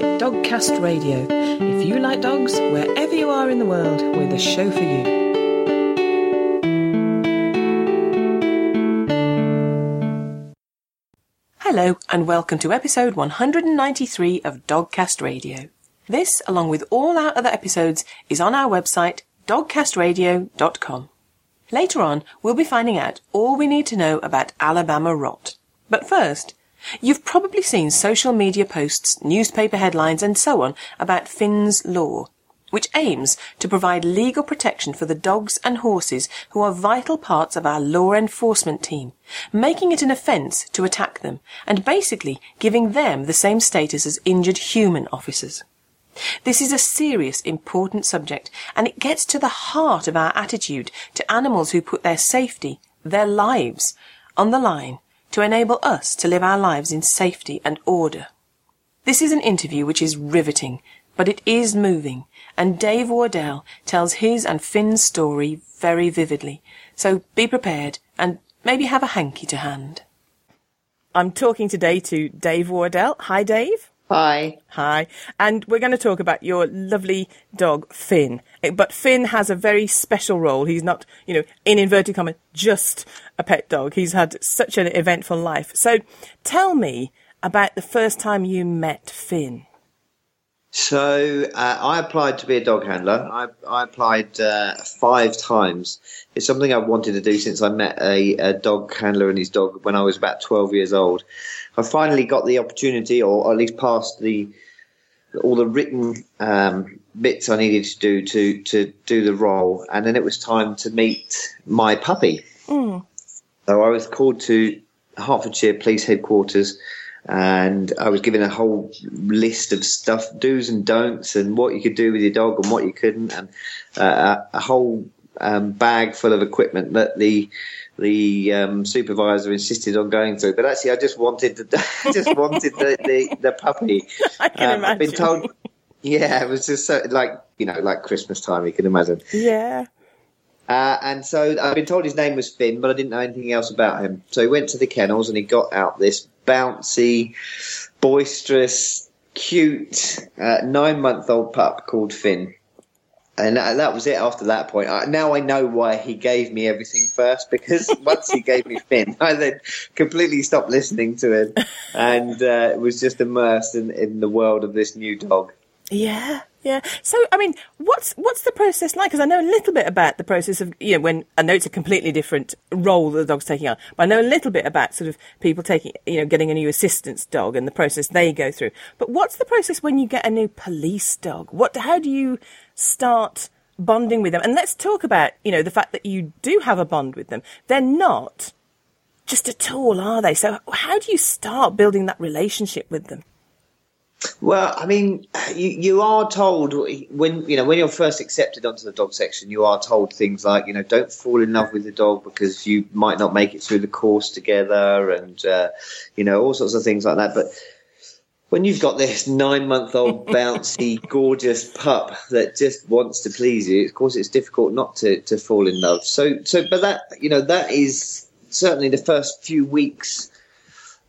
at Dogcast Radio. If you like dogs, wherever you are in the world, we're the show for you. Hello, and welcome to episode 193 of Dogcast Radio. This, along with all our other episodes, is on our website, dogcastradio.com. Later on, we'll be finding out all we need to know about Alabama rot. But first, You've probably seen social media posts, newspaper headlines, and so on about Finn's Law, which aims to provide legal protection for the dogs and horses who are vital parts of our law enforcement team, making it an offence to attack them, and basically giving them the same status as injured human officers. This is a serious, important subject, and it gets to the heart of our attitude to animals who put their safety, their lives, on the line to enable us to live our lives in safety and order. This is an interview which is riveting, but it is moving, and Dave Wardell tells his and Finn's story very vividly, so be prepared and maybe have a hanky to hand. I'm talking today to Dave Wardell. Hi, Dave. Hi. Hi. And we're going to talk about your lovely dog, Finn. But Finn has a very special role. He's not, you know, in inverted commas, just a pet dog. He's had such an eventful life. So tell me about the first time you met Finn. So uh, I applied to be a dog handler. I, I applied uh, five times. It's something I've wanted to do since I met a, a, dog handler and his dog when I was about 12 years old. I finally got the opportunity, or at least passed the all the written um, bits I needed to do to to do the role, and then it was time to meet my puppy. Mm. So I was called to Hertfordshire Police Headquarters, and I was given a whole list of stuff, do's and don'ts, and what you could do with your dog and what you couldn't, and uh, a whole um, bag full of equipment that the the um, supervisor insisted on going through. But actually, I just wanted the, just wanted the, the, the puppy. I can um, imagine. I've been told. Yeah, it was just so like you know like Christmas time. You can imagine. Yeah. Uh, and so I've been told his name was Finn, but I didn't know anything else about him. So he went to the kennels and he got out this bouncy, boisterous, cute uh, nine-month-old pup called Finn and that, was it after that point. I, now I know why he gave me everything first because once he gave me Finn, I then completely stopped listening to him and uh, was just immersed in, in the world of this new dog. Yeah, yeah. So, I mean, what's what's the process like? Because I know a little bit about the process of you know when I know it's a completely different role that the dog's taking on, but I know a little bit about sort of people taking you know getting a new assistance dog and the process they go through. But what's the process when you get a new police dog? What how do you start bonding with them? And let's talk about you know the fact that you do have a bond with them. They're not just a tool, are they? So how do you start building that relationship with them? Well, I mean, you, you are told when you know when you're first accepted onto the dog section, you are told things like you know don't fall in love with the dog because you might not make it through the course together, and uh, you know all sorts of things like that. But when you've got this nine-month-old bouncy, gorgeous pup that just wants to please you, of course it's difficult not to to fall in love. So, so, but that you know that is certainly the first few weeks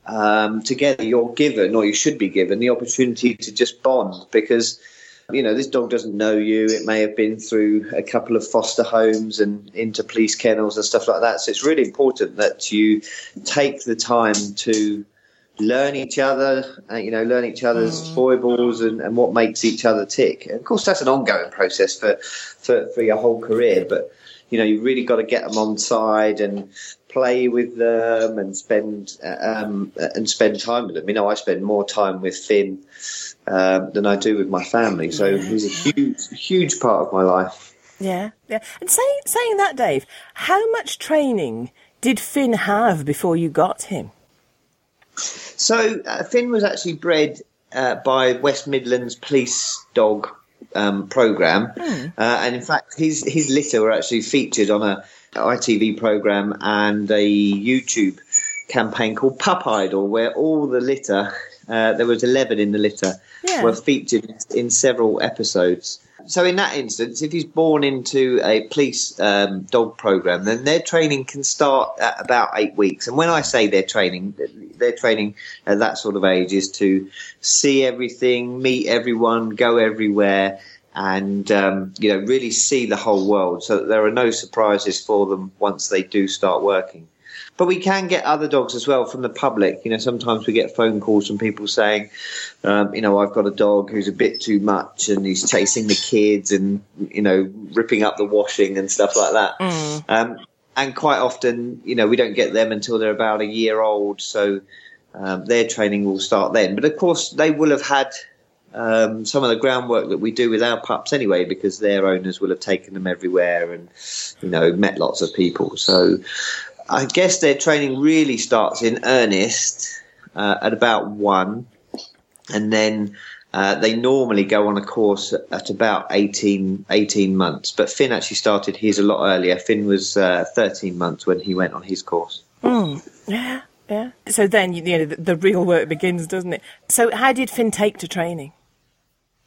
um, together, you're given, or you should be given, the opportunity to just bond because, you know, this dog doesn't know you. It may have been through a couple of foster homes and into police kennels and stuff like that. So it's really important that you take the time to learn each other, uh, you know, learn each other's mm. foibles and, and what makes each other tick. And of course, that's an ongoing process for, for, for your whole career, but you know, you've really got to get them on side and play with them and spend um, and spend time with them. You know, I spend more time with Finn um, than I do with my family, so he's a huge, huge part of my life. Yeah, yeah. And saying saying that, Dave, how much training did Finn have before you got him? So uh, Finn was actually bred uh, by West Midlands Police Dog um, program, mm. uh, and in fact, his his litter were actually featured on a ITV program and a YouTube campaign called Pup Idol, where all the litter, uh, there was 11 in the litter, yeah. were featured in several episodes. So in that instance, if he's born into a police um, dog program, then their training can start at about eight weeks. And when I say their training, their training at that sort of age is to see everything, meet everyone, go everywhere, and um, you know really see the whole world, so that there are no surprises for them once they do start working. But we can get other dogs as well from the public. You know, sometimes we get phone calls from people saying, um, you know, I've got a dog who's a bit too much and he's chasing the kids and, you know, ripping up the washing and stuff like that. Mm. Um, and quite often, you know, we don't get them until they're about a year old. So um, their training will start then. But of course, they will have had um, some of the groundwork that we do with our pups anyway, because their owners will have taken them everywhere and you know met lots of people. So I guess their training really starts in earnest uh, at about one, and then uh, they normally go on a course at about 18, 18, months. But Finn actually started his a lot earlier. Finn was uh, 13 months when he went on his course. Mm, yeah, yeah. So then, you know, the, the, real work begins, doesn't it? So how did Finn take to training?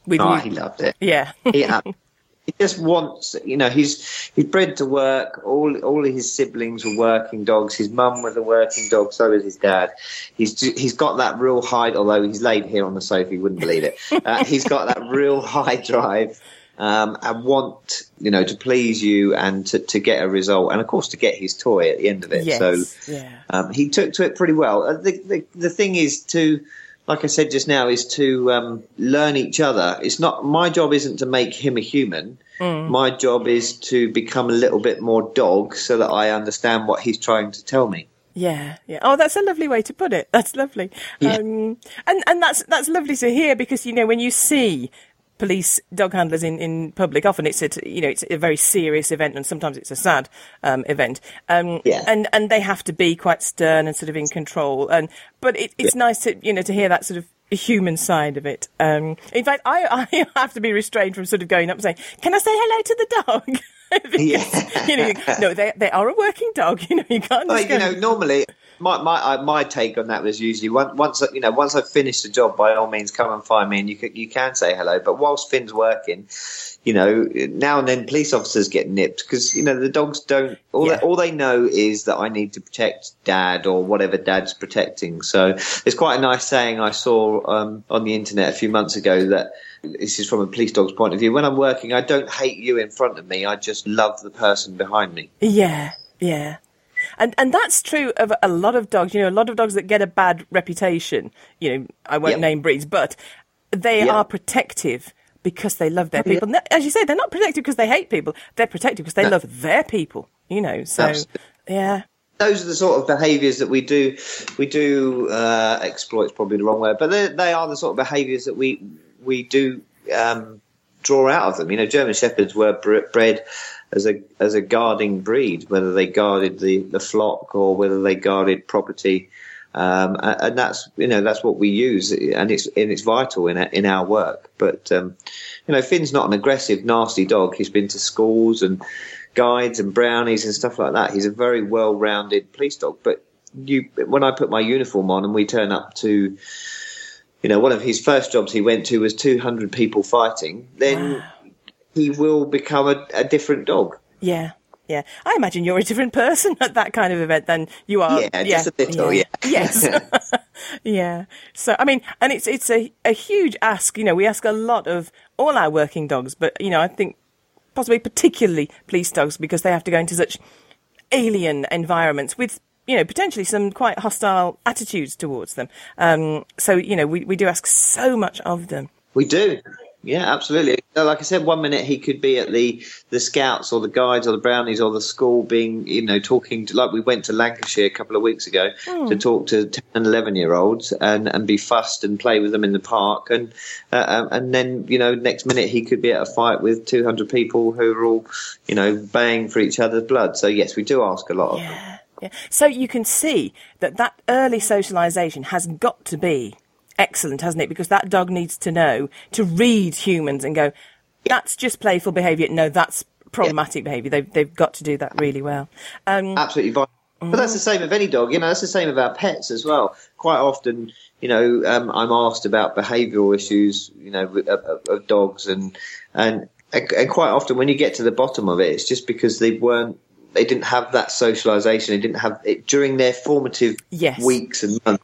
With oh, you? he loved it. Yeah. he, he just wants, you know, he's he's bred to work. All all of his siblings were working dogs. His mum was a working dog. So was his dad. He's he's got that real high. Although he's laid here on the sofa, you wouldn't believe it. Uh, he's got that real high drive. Um, and want you know to please you and to, to get a result and of course to get his toy at the end of it yes, so yeah. um, he took to it pretty well uh, the, the, the thing is to like I said just now, is to um, learn each other. It's not my job. Isn't to make him a human. Mm. My job is to become a little bit more dog, so that I understand what he's trying to tell me. Yeah, yeah. Oh, that's a lovely way to put it. That's lovely. Yeah. Um, and and that's that's lovely to hear because you know when you see police dog handlers in, in public. Often it's a you know it's a very serious event, and sometimes it's a sad um, event. Um, yeah. And and they have to be quite stern and sort of in control. And but it, it's yeah. nice to you know to hear that sort of human side of it. Um, in fact, I I have to be restrained from sort of going up and saying, "Can I say hello to the dog?" yeah. you know, no, they they are a working dog. You know, you can't. Well, you know, normally my my uh, my take on that was usually once you know once I've finished the job, by all means come and find me, and you can you can say hello. But whilst Finn's working, you know, now and then police officers get nipped because you know the dogs don't all yeah. they, all they know is that I need to protect Dad or whatever Dad's protecting. So it's quite a nice saying I saw um, on the internet a few months ago that this is from a police dog's point of view. When I'm working, I don't hate you in front of me. I just love the person behind me. Yeah, yeah. And and that's true of a lot of dogs. You know, a lot of dogs that get a bad reputation. You know, I won't yep. name breeds, but they yep. are protective because they love their people. As you say, they're not protective because they hate people. They're protective because they no. love their people. You know, so Absolutely. yeah. Those are the sort of behaviours that we do. We do uh, exploit. Probably the wrong word, but they, they are the sort of behaviours that we we do um, draw out of them. You know, German shepherds were bred as a as a guarding breed, whether they guarded the, the flock or whether they guarded property. Um, and that's you know that's what we use, and it's and it's vital in in our work. But um, you know, Finn's not an aggressive, nasty dog. He's been to schools and guides and brownies and stuff like that. He's a very well-rounded police dog. But you, when I put my uniform on and we turn up to, you know, one of his first jobs he went to was 200 people fighting. Then wow he will become a, a different dog. Yeah. Yeah, I imagine you're a different person at that kind of event than you are. Yeah, yeah just a little. Yeah, yeah. yes, yeah. So I mean, and it's it's a a huge ask. You know, we ask a lot of all our working dogs, but you know, I think possibly particularly police dogs because they have to go into such alien environments with you know potentially some quite hostile attitudes towards them. Um, so you know, we we do ask so much of them. We do. Yeah, absolutely. Like I said, one minute he could be at the the scouts or the guides or the brownies or the school, being you know talking to like we went to Lancashire a couple of weeks ago mm. to talk to 10 and 11 year olds and and be fussed and play with them in the park and uh, um, and then you know next minute he could be at a fight with 200 people who are all you know baying for each other's blood. So yes, we do ask a lot yeah. of them. Yeah. So you can see that that early socialisation has got to be excellent, hasn't it? Because that dog needs to know to read humans and go, that's just playful behaviour. No, that's problematic yeah. behaviour. They've, they've got to do that really well. Um, Absolutely fine. But that's the same of any dog, you know, that's the same of our pets as well. Quite often, you know, um, I'm asked about behavioural issues, you know, of, of, dogs and, and and, and quite often when you get to the bottom of it, it's just because they weren't, they didn't have that socialization. They didn't have it during their formative Yes. weeks and months.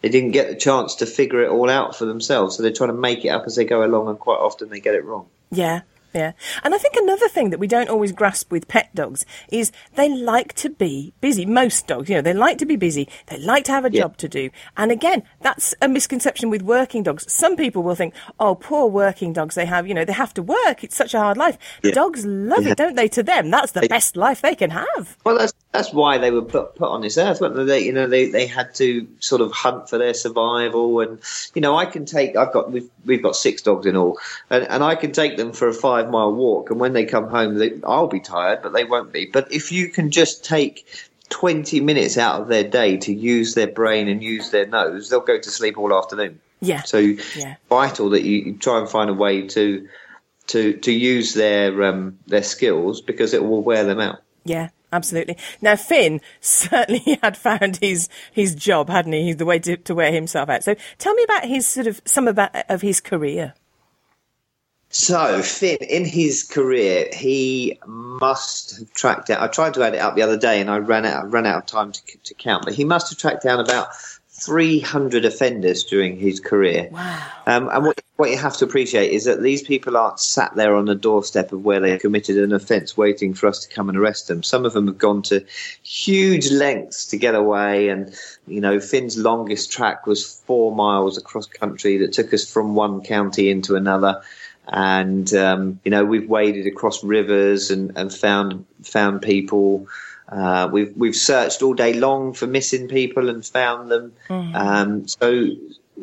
They didn't get the chance to figure it all out for themselves, so they're trying to make it up as they go along, and quite often they get it wrong. Yeah, yeah. And I think another thing that we don't always grasp with pet dogs is they like to be busy. Most dogs, you know, they like to be busy. They like to have a Yeah. job to do. And again, that's a misconception with working dogs. Some people will think, oh, poor working dogs, they have, you know, they have to work. It's such a hard life. Yeah. Dogs love it, don't they? To them, that's the best life they can have. Well, that's that's why they were put put on this earth. weren't they? They, you know, they, they had to sort of hunt for their survival, and you know, I can take. I've got we've we've got six dogs in all, and, and I can take them for a five mile walk, and when they come home, they, I'll be tired, but they won't be. But if you can just take. 20 minutes out of their day to use their brain and use their nose, they'll go to sleep all afternoon. Yeah. So Yeah. vital that you, you try and find a way to to to use their um, their skills because it will wear them out. Yeah, absolutely. Now Finn certainly had found his his job, hadn't he? The way to, to wear himself out. So tell me about his sort of some of his career. So Finn, in his career, he must have tracked down. I tried to add it up the other day, and I ran out ran out of time to, to count. But he must have tracked down about 300 offenders during his career. Wow. Um, and what, what you have to appreciate is that these people aren't sat there on the doorstep of where they committed an offence waiting for us to come and arrest them. Some of them have gone to huge lengths to get away. And, you know, Finn's longest track was four miles across country that took us from one county into another. And, um, you know, we've waded across rivers and, and found, found people. Uh, we've we've searched all day long for missing people and found them. Um, so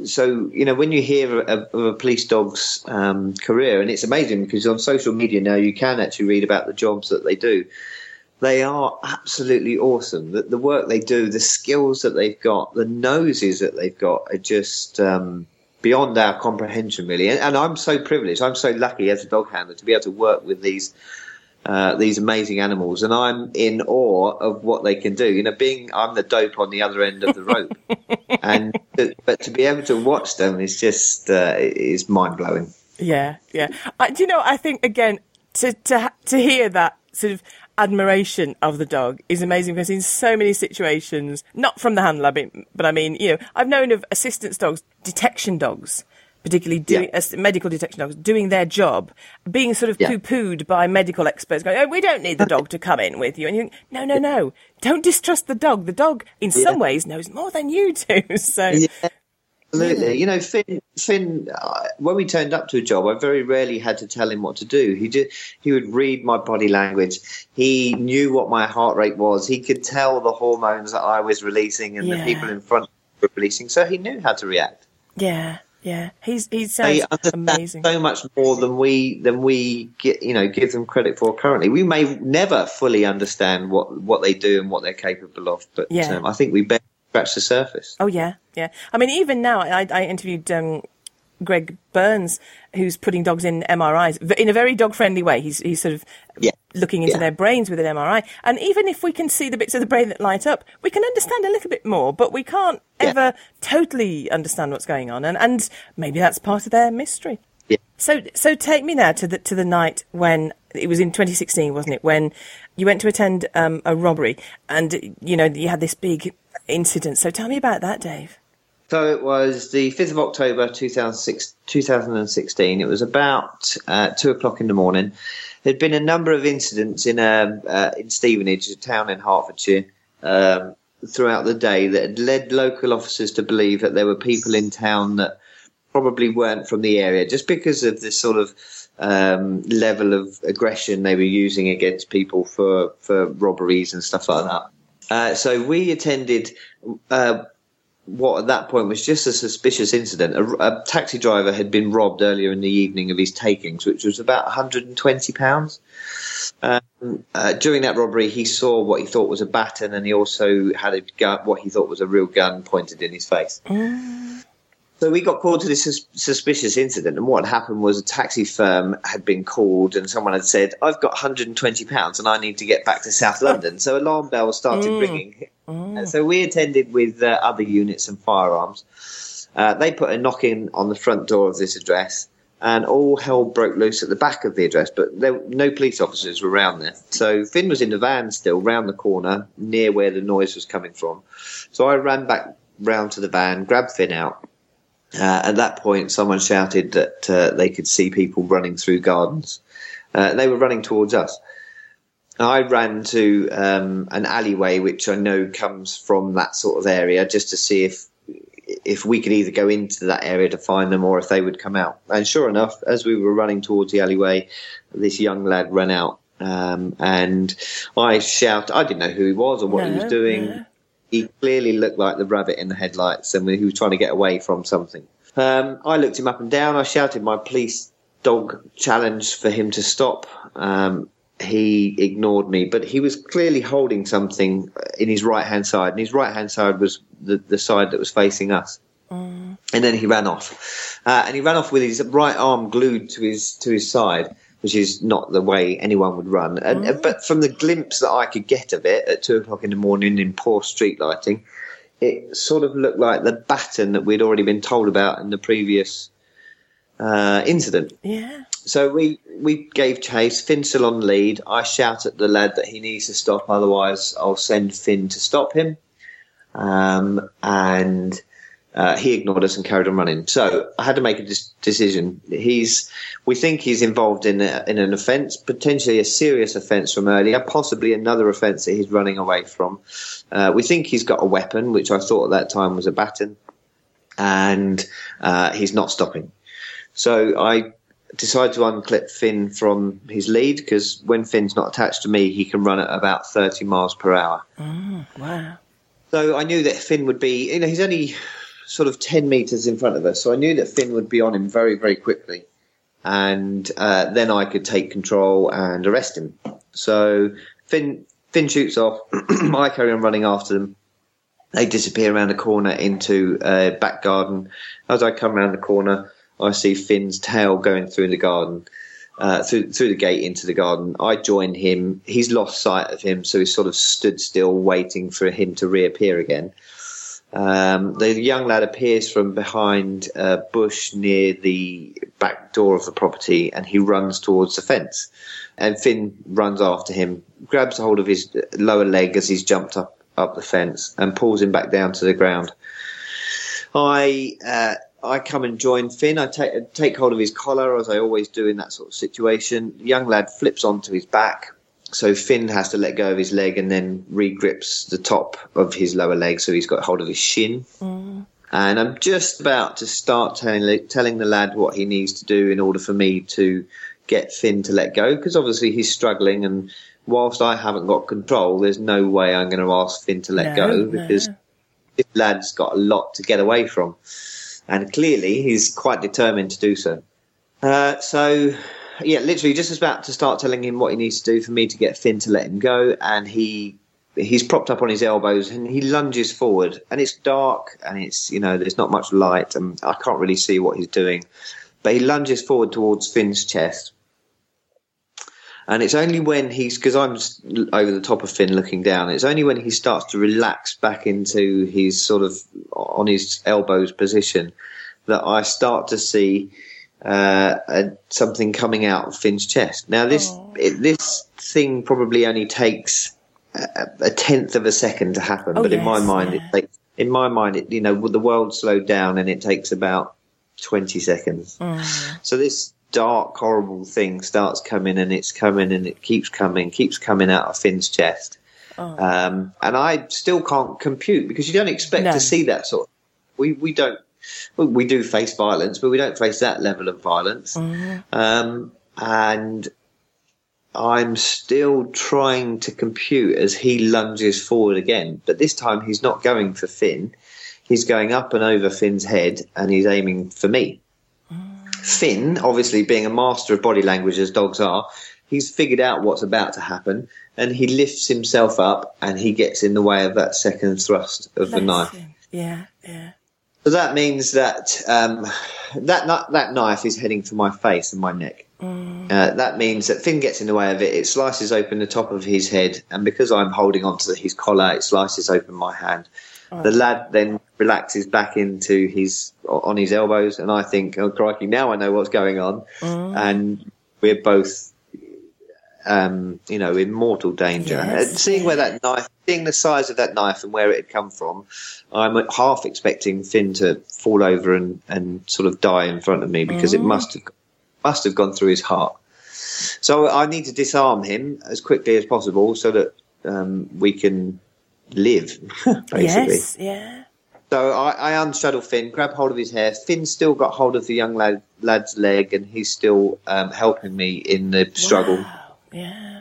so you know when you hear of, of a police dog's um, career, and it's amazing because on social media now you can actually read about the jobs that they do. They are absolutely awesome. The, the work they do, the skills that they've got, the noses that they've got are just um, beyond our comprehension, really. And, and I'm so privileged. I'm so lucky as a dog handler to be able to work with these uh, these amazing animals, and I'm in awe of what they can do. You know, being I'm the dope on the other end of the rope, and but to be able to watch them is just uh, is mind blowing. Yeah, yeah. I, do you know? I think again to to to hear that sort of admiration of the dog is amazing because in so many situations, not from the handler, but I mean, you know, I've known of assistance dogs, detection dogs. Particularly doing Yeah. as medical detection dogs doing their job, being sort of Yeah. poo-pooed by medical experts, going, "Oh, we don't need the dog to come in with you." And you think, "No, no, no! Don't distrust the dog. The dog, in some ways, knows more than you do." So, Yeah, absolutely. You know, Finn. Finn. Uh, when we turned up to a job, I very rarely had to tell him what to do. He did. He would read my body language. He knew what my heart rate was. He could tell the hormones that I was releasing and Yeah. the people in front were releasing. So he knew how to react. yeah, yeah, he's he They sounds understand amazing. so much more than we than we get. You know, give them credit for currently. We may never fully understand what what they do and what they're capable of, but Yeah. um, I think we better scratch the surface. Oh yeah, yeah. I mean, even now, I, I interviewed um, Greg Berns, who's putting dogs in MRIs in a very dog-friendly way. He's he's sort of Yeah. looking into Yeah. their brains with an MRI, and even if we can see the bits of the brain that light up, we can understand a little bit more, but we can't Yeah. ever totally understand what's going on, and and maybe that's part of their mystery. So so take me now to the to the night when it was in 2016, wasn't it? When you went to attend um, a robbery, and you know you had this big incident. So tell me about that, Dave. So it was the 5th of October 2006, 2016. It was about uh, 2 o'clock in the morning. There'd been a number of incidents in, um, uh, in Stevenage, a town in Hertfordshire, um, throughout the day that had led local officers to believe that there were people in town that probably weren't from the area just because of this sort of um, level of aggression they were using against people for, for robberies and stuff like that. Uh, so we attended uh, what at that point was just a suspicious incident. A, a taxi driver had been robbed earlier in the evening of his takings, which was about 120 pounds. Um, uh, during that robbery, he saw what he thought was a baton, and he also had a gun, what he thought was a real gun, pointed in his face. So we got called to this sus- suspicious incident, and what happened was a taxi firm had been called, and someone had said, "I've got 120 pounds, and I need to get back to South London." So alarm bells started ringing. Uh, So we attended with uh, other units and firearms. Uh, they put a knock in on the front door of this address. and all hell broke loose at the back of the address, but there no police officers were around there. So Finn was in the van still, round the corner, near where the noise was coming from. So I ran back round to the van, grabbed Finn out. Uh, at that point, someone shouted that uh, they could see people running through gardens. Uh, they were running towards us. I ran to um, an alleyway, which I know comes from that sort of area, just to see if if we could either go into that area to find them or if they would come out. And sure enough, as we were running towards the alleyway, this young lad ran out. Um, and I shouted, I didn't know who he was or what No, he was doing. no. He clearly looked like the rabbit in the headlights and he was trying to get away from something. Um, I looked him up and down. I shouted my police dog challenge for him to stop. Um, he ignored me, but he was clearly holding something in his right hand side, and his right hand side was the, the side that was facing us. And then he ran off, uh, and he ran off with his right arm glued to his to his side, which is not the way anyone would run. And uh, but from the glimpse that I could get of it at two o'clock in the morning in poor street lighting, it sort of looked like the baton that we'd already been told about in the previous uh, incident. Yeah. So we we gave chase. Finn's still on lead. I shout at the lad that he needs to stop, otherwise I'll send Finn to stop him. Um, and uh, he ignored us and carried on running. So I had to make a dis- decision. He's we think he's involved in a, in an offence, potentially a serious offence from earlier, possibly another offence that he's running away from. Uh, we think he's got a weapon, which I thought at that time was a baton, and uh, he's not stopping. So I decided to unclip Finn from his lead because when Finn's not attached to me, he can run at about 30 miles per hour. Wow. So I knew that Finn would be, you know, he's only sort of 10 metres in front of us. So I knew that Finn would be on him very, very quickly. And uh, then I could take control and arrest him. So Finn, Finn shoots off. I carry on running after them. They disappear around a corner into a back garden. As I come around the corner, I see Finn's tail going through the garden, uh, through through the gate into the garden. I join him. He's lost sight of him, so he's sort of stood still, waiting for him to reappear again. Um, the young lad appears from behind a bush near the back door of the property, and he runs towards the fence. And Finn runs after him, grabs hold of his lower leg as he's jumped up up the fence, and pulls him back down to the ground. I uh, I come and join Finn. I take take hold of his collar as I always do in that sort of situation. Young lad flips onto his back, so Finn has to let go of his leg and then regrips the top of his lower leg, so he's got hold of his shin. And I'm just about to start telling telling the lad what he needs to do in order for me to get Finn to let go, because obviously he's struggling, and whilst I haven't got control, there's no way I'm going to ask Finn to let No, go no. because this lad's got a lot to get away from, and clearly he's quite determined to do so. Uh, so, yeah, literally just about to start telling him what he needs to do for me to get Finn to let him go, and he he's propped up on his elbows and he lunges forward, and it's dark and it's you know there's not much light and I can't really see what he's doing, but he lunges forward towards Finn's chest. And it's only when he's, because I'm over the top of Finn looking down, it's only when he starts to relax back into his sort of on his elbows position that I start to see uh, something coming out of Finn's chest. Now, this it, this thing probably only takes a, a tenth of a second to happen, Oh, but in my mind, yeah. it takes. In my mind, it, you know, the world slowed down, and it takes about twenty seconds. So this dark, horrible thing starts coming, and it's coming, and it keeps coming, keeps coming out of Finn's chest. Um, and I still can't compute because you don't expect No. to see that sort. Of, we we don't. We do face violence, but we don't face that level of violence. Um, and I'm still trying to compute as he lunges forward again, but this time he's not going for Finn. He's going up and over Finn's head, and he's aiming for me. Finn, obviously being a master of body language as dogs are, he's figured out what's about to happen, and he lifts himself up and he gets in the way of that second thrust of the knife. him. Yeah, yeah. So that means that um, that that knife is heading for my face and my neck. Uh, that means that Finn gets in the way of it. It slices open the top of his head, and because I'm holding onto his collar, it slices open my hand. The lad then relaxes back into his on his elbows, and I think, "Oh crikey, now I know what's going on." And we're both, um, you know, in mortal danger. Yes. Seeing where that knife, seeing the size of that knife and where it had come from, I'm half expecting Finn to fall over and, and sort of die in front of me because it must have must have gone through his heart. So I need to disarm him as quickly as possible so that um, we can live, basically. Yes, yeah. So I, I unstraddle Finn, grab hold of his hair. Finn's still got hold of the young lad, lad's leg, and he's still um, helping me in the struggle. Wow, yeah.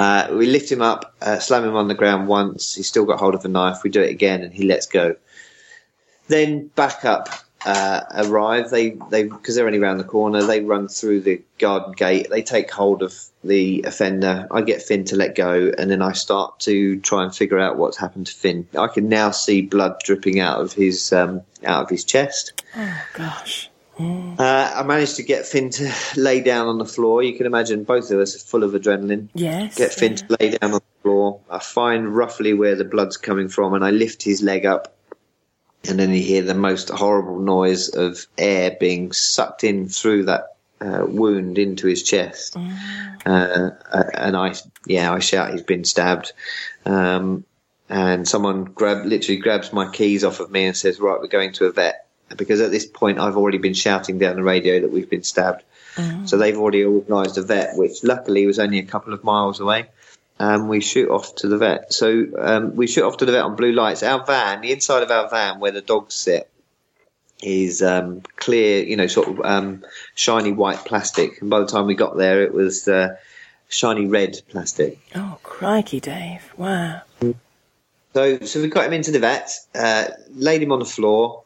Uh, we lift him up, uh, slam him on the ground once. He's still got hold of the knife. We do it again, and he lets go. Then backup uh, arrive. They they because they're only around the corner. They run through the garden gate. They take hold of the offender. I get Finn to let go, and then I start to try and figure out what's happened to Finn. I can now see blood dripping out of his um, out of his chest. Oh gosh. Uh, I managed to get Finn to lay down on the floor. You can imagine both of us are full of adrenaline. Yes. Get Finn yeah. to lay down on the floor. I find roughly where the blood's coming from, and I lift his leg up. And then you hear the most horrible noise of air being sucked in through that uh, wound into his chest. Uh, uh, and I, yeah, I shout, "He's been stabbed!" Um, and someone grab, literally grabs my keys off of me and says, "Right, we're going to a vet." Because at this point, I've already been shouting down the radio that we've been stabbed. So they've already organised a vet, which luckily was only a couple of miles away. And we shoot off to the vet. So um, we shoot off to the vet on blue lights. Our van, the inside of our van where the dogs sit, is um, clear, you know, sort of um, shiny white plastic. And by the time we got there, it was uh, shiny red plastic. Oh crikey, Dave. Wow. So, so we got him into the vet, uh, laid him on the floor,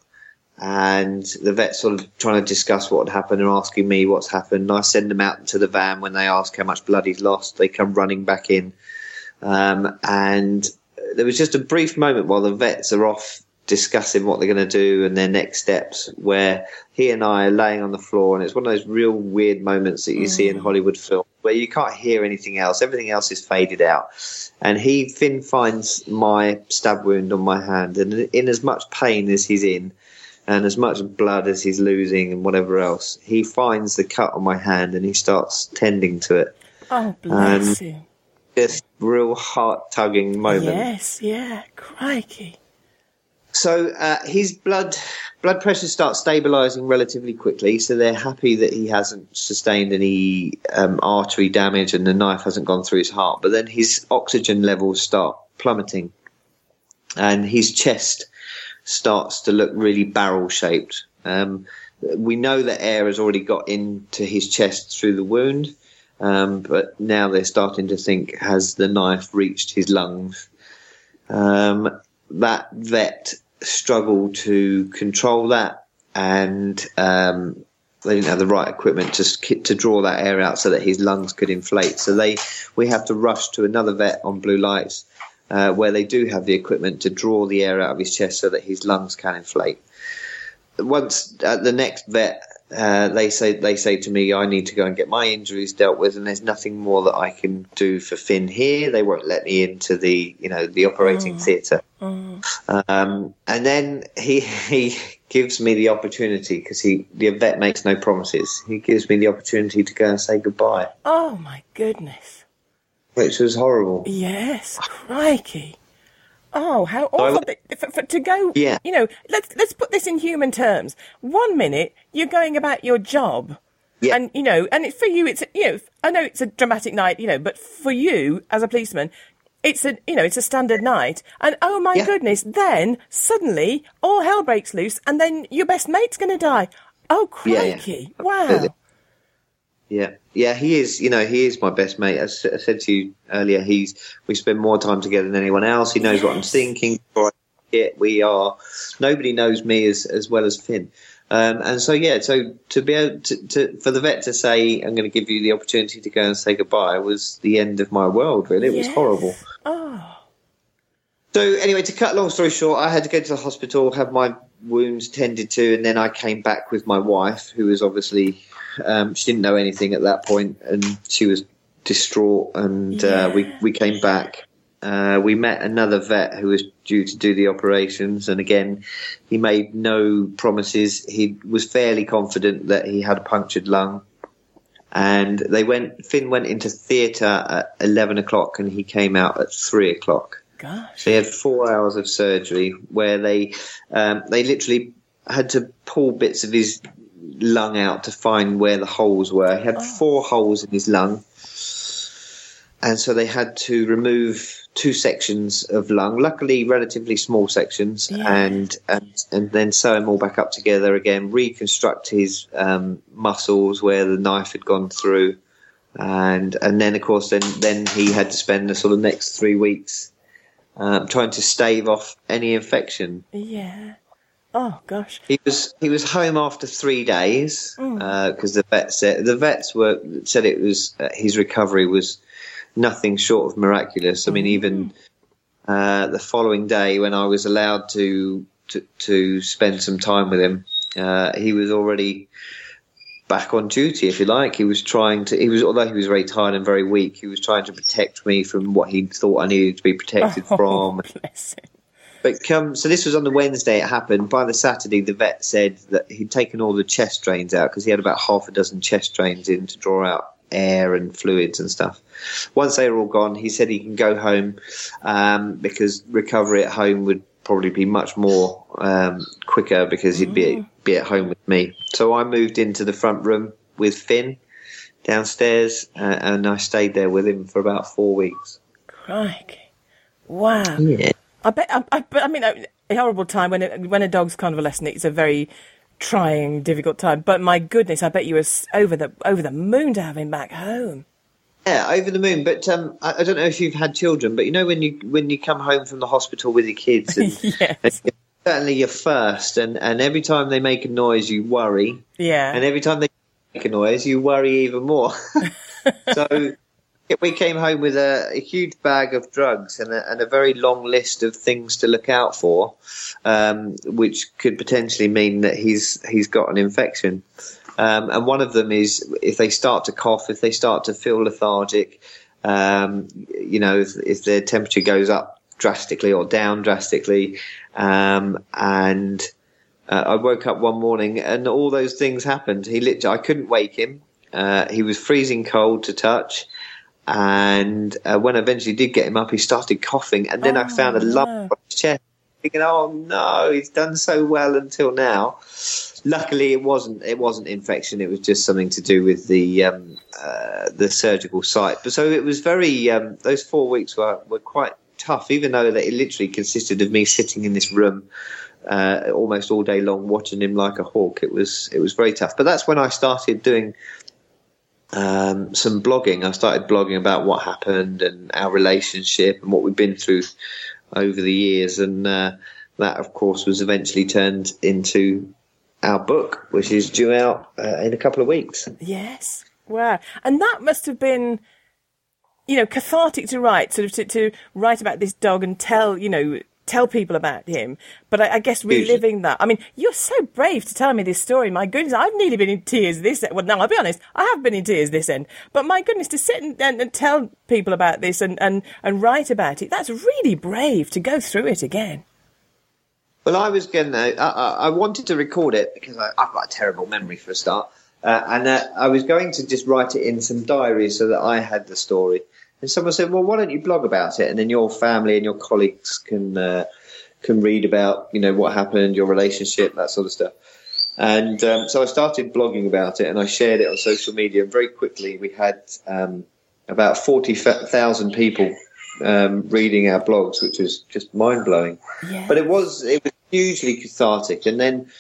and the vet sort of trying to discuss what had happened and asking me what's happened. I send them out to the van when they ask how much blood he's lost. They come running back in, um, and there was just a brief moment while the vets are off discussing what they're going to do and their next steps, where he and I are laying on the floor, and it's one of those real weird moments that you see in Hollywood films where you can't hear anything else. Everything else is faded out. And he, Finn, finds my stab wound on my hand, and in as much pain as he's in, and as much blood as he's losing, and whatever else, he finds the cut on my hand and he starts tending to it. Oh bless Um, you. Just real heart tugging moment. Yes, yeah. Crikey. So uh, his blood blood pressure starts stabilising relatively quickly. So they're happy that he hasn't sustained any um, artery damage and the knife hasn't gone through his heart. But then his oxygen levels start plummeting, and his chest starts to look really barrel shaped. Um, we know that air has already got into his chest through the wound, um, but now they're starting to think: has the knife reached his lungs? Um, that vet struggled to control that, and um, they didn't have the right equipment to to draw that air out so that his lungs could inflate. So they we have to rush to another vet on blue lights uh, where they do have the equipment to draw the air out of his chest so that his lungs can inflate. Once at the next vet, uh, they say they say to me, "I need to go and get my injuries dealt with, and there's nothing more that I can do for Finn here. They won't let me into the you know the operating theatre." Um, and then he he gives me the opportunity because he the vet makes no promises. He gives me the opportunity to go and say goodbye, Oh my goodness. Which was horrible. Yes, crikey. Oh, how awful for, for, to go. Yeah. You know, let's let's put this in human terms. One minute you're going about your job, Yeah. and you know, and it, for you, it's a- you know, I know it's a dramatic night, you know, but for you as a policeman, it's a you know, it's a standard night, and oh my Yeah. goodness, then suddenly all hell breaks loose, and then your best mate's going to die. Oh crikey! Wow. Yeah, yeah, he is. You know, he is my best mate. As I said to you earlier, he's we spend more time together than anyone else. He knows what I'm thinking. before I think it. We are. Nobody knows me as as well as Finn. Um, and so yeah, so to be able to, to for the vet to say I'm going to give you the opportunity to go and say goodbye was the end of my world. Really, it was horrible. Oh. So anyway, to cut long story short, I had to go to the hospital, have my wounds tended to, and then I came back with my wife, who was obviously um, she didn't know anything at that point, and she was distraught. And uh, we we came back. Uh, we met another vet who was due to do the operations, and again, he made no promises. He was fairly confident that he had a punctured lung, and they went. Finn went into theatre at eleven o'clock, and he came out at three o'clock. Gosh. So he had four hours of surgery where they um, they literally had to pull bits of his lung out to find where the holes were. He had four holes in his lung, and so they had to remove two sections of lung. Luckily, relatively small sections, Yeah. and and and then sew him all back up together again. Reconstruct his um, muscles where the knife had gone through. And and then of course then then he had to spend the sort of next three weeks um, trying to stave off any infection. Yeah. Oh gosh. He was he was home after three days because the vet said the vets were said it was uh, his recovery was nothing short of miraculous. I mean, even uh, the following day when I was allowed to to, to spend some time with him, uh, he was already back on duty, if you like. He was trying to. He was although he was very tired and very weak. He was trying to protect me from what he thought I needed to be protected from. Oh, him. But come, so this was on the Wednesday. It happened. By the Saturday, the vet said that he'd taken all the chest drains out because he had about half a dozen chest drains in to draw out air and fluids and stuff. Once they were all gone, he said he can go home um, because recovery at home would probably be much more um, quicker because he'd be be at home with me. So I moved into the front room with Finn downstairs, uh, and I stayed there with him for about four weeks. Crikey. Wow. Yeah. I bet. I, I, I mean, a a horrible time when it, when a dog's convalescent. It's a very trying, difficult time. But my goodness, I bet you were over the over the moon to have him back home. Yeah, over the moon. But um, I, I don't know if you've had children, but you know when you when you come home from the hospital with your kids, and, yes. and certainly you're first, and, and every time they make a noise, you worry, Yeah. and every time they make a noise, you worry even more. so we came home with a, a huge bag of drugs and a, and a very long list of things to look out for, um, which could potentially mean that he's he's got an infection. Um, and one of them is if they start to cough, if they start to feel lethargic, um, you know, if, if their temperature goes up drastically or down drastically, um, and uh, I woke up one morning and all those things happened. He literally, I couldn't wake him. Uh, he was freezing cold to touch. And uh, when I eventually did get him up, he started coughing. And then I Oh, found a lump no. on his chest. Thinking, oh no, he's done so well until now. Luckily, it wasn't. It wasn't infection. It was just something to do with the um, uh, the surgical site. But so it was very. Um, those four weeks were were quite tough, even though that it literally consisted of me sitting in this room uh, almost all day long, watching him like a hawk. It was it was very tough. But that's when I started doing um, some blogging. I started blogging about what happened and our relationship and what we've been through over the years, and uh, that, of course, was eventually turned into our book, which is due out uh, in a couple of weeks. Yes. Wow. And that must have been, you know, cathartic to write, sort of to, to write about this dog and tell, you know, tell people about him. But I, I guess reliving that. I mean, you're so brave to tell me this story. My goodness, I've nearly been in tears this end. Well, no, I'll be honest, I have been in tears this end. But my goodness, to sit and, and, and tell people about this and, and, and write about it, that's really brave to go through it again. Well, I was going to. I, I I wanted to record it because I, I've got a terrible memory for a start, uh, and uh, I was going to just write it in some diaries so that I had the story. And someone said, "Well, why don't you blog about it, and then your family and your colleagues can uh, can read about you know what happened, your relationship, that sort of stuff." And um, so I started blogging about it, and I shared it on social media. And very quickly, we had um, about forty thousand people um, reading our blogs, which was just mind blowing. Yeah. But it was it was hugely cathartic, and then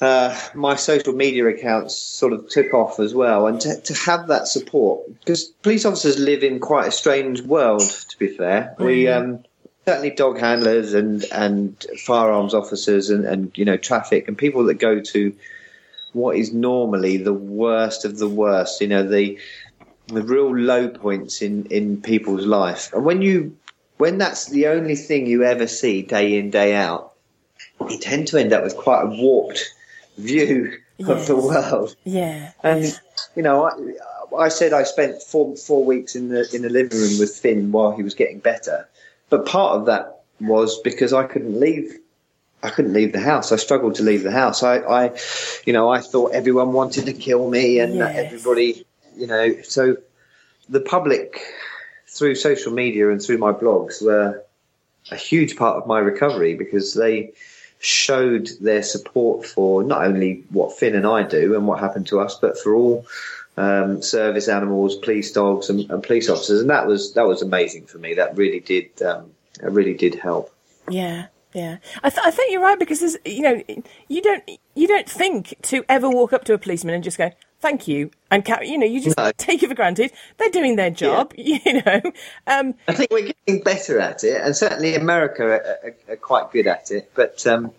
uh, my social media accounts sort of took off as well, and to, to have that support because police officers live in quite a strange world. To be fair, we um, certainly dog handlers and and firearms officers and and you know traffic and people that go to what is normally the worst of the worst. You know the the real low points in in people's life, and when you when that's the only thing you ever see day in day out, you tend to end up with quite a warped view of the world. Yeah. And you know, I, I said I spent four four weeks in the in the living room with Finn while he was getting better, but part of that was because I couldn't leave. I couldn't leave the house. I struggled to leave the house. I, I you know, I thought everyone wanted to kill me, and Yes. everybody, you know, so the public through social media and through my blogs were a huge part of my recovery because they showed their support for not only what Finn and I do and what happened to us, but for all um, service animals, police dogs, and, and police officers, and that was that was amazing for me. That really did um, really did help. Yeah, yeah. I, th- I think you're right because you know, you don't, you don't think to ever walk up to a policeman and just go, "Thank you," and you know, you just No. take it for granted. They're doing their job, you know. Um, I think we're getting better at it, and certainly America are, are, are quite good at it. But um,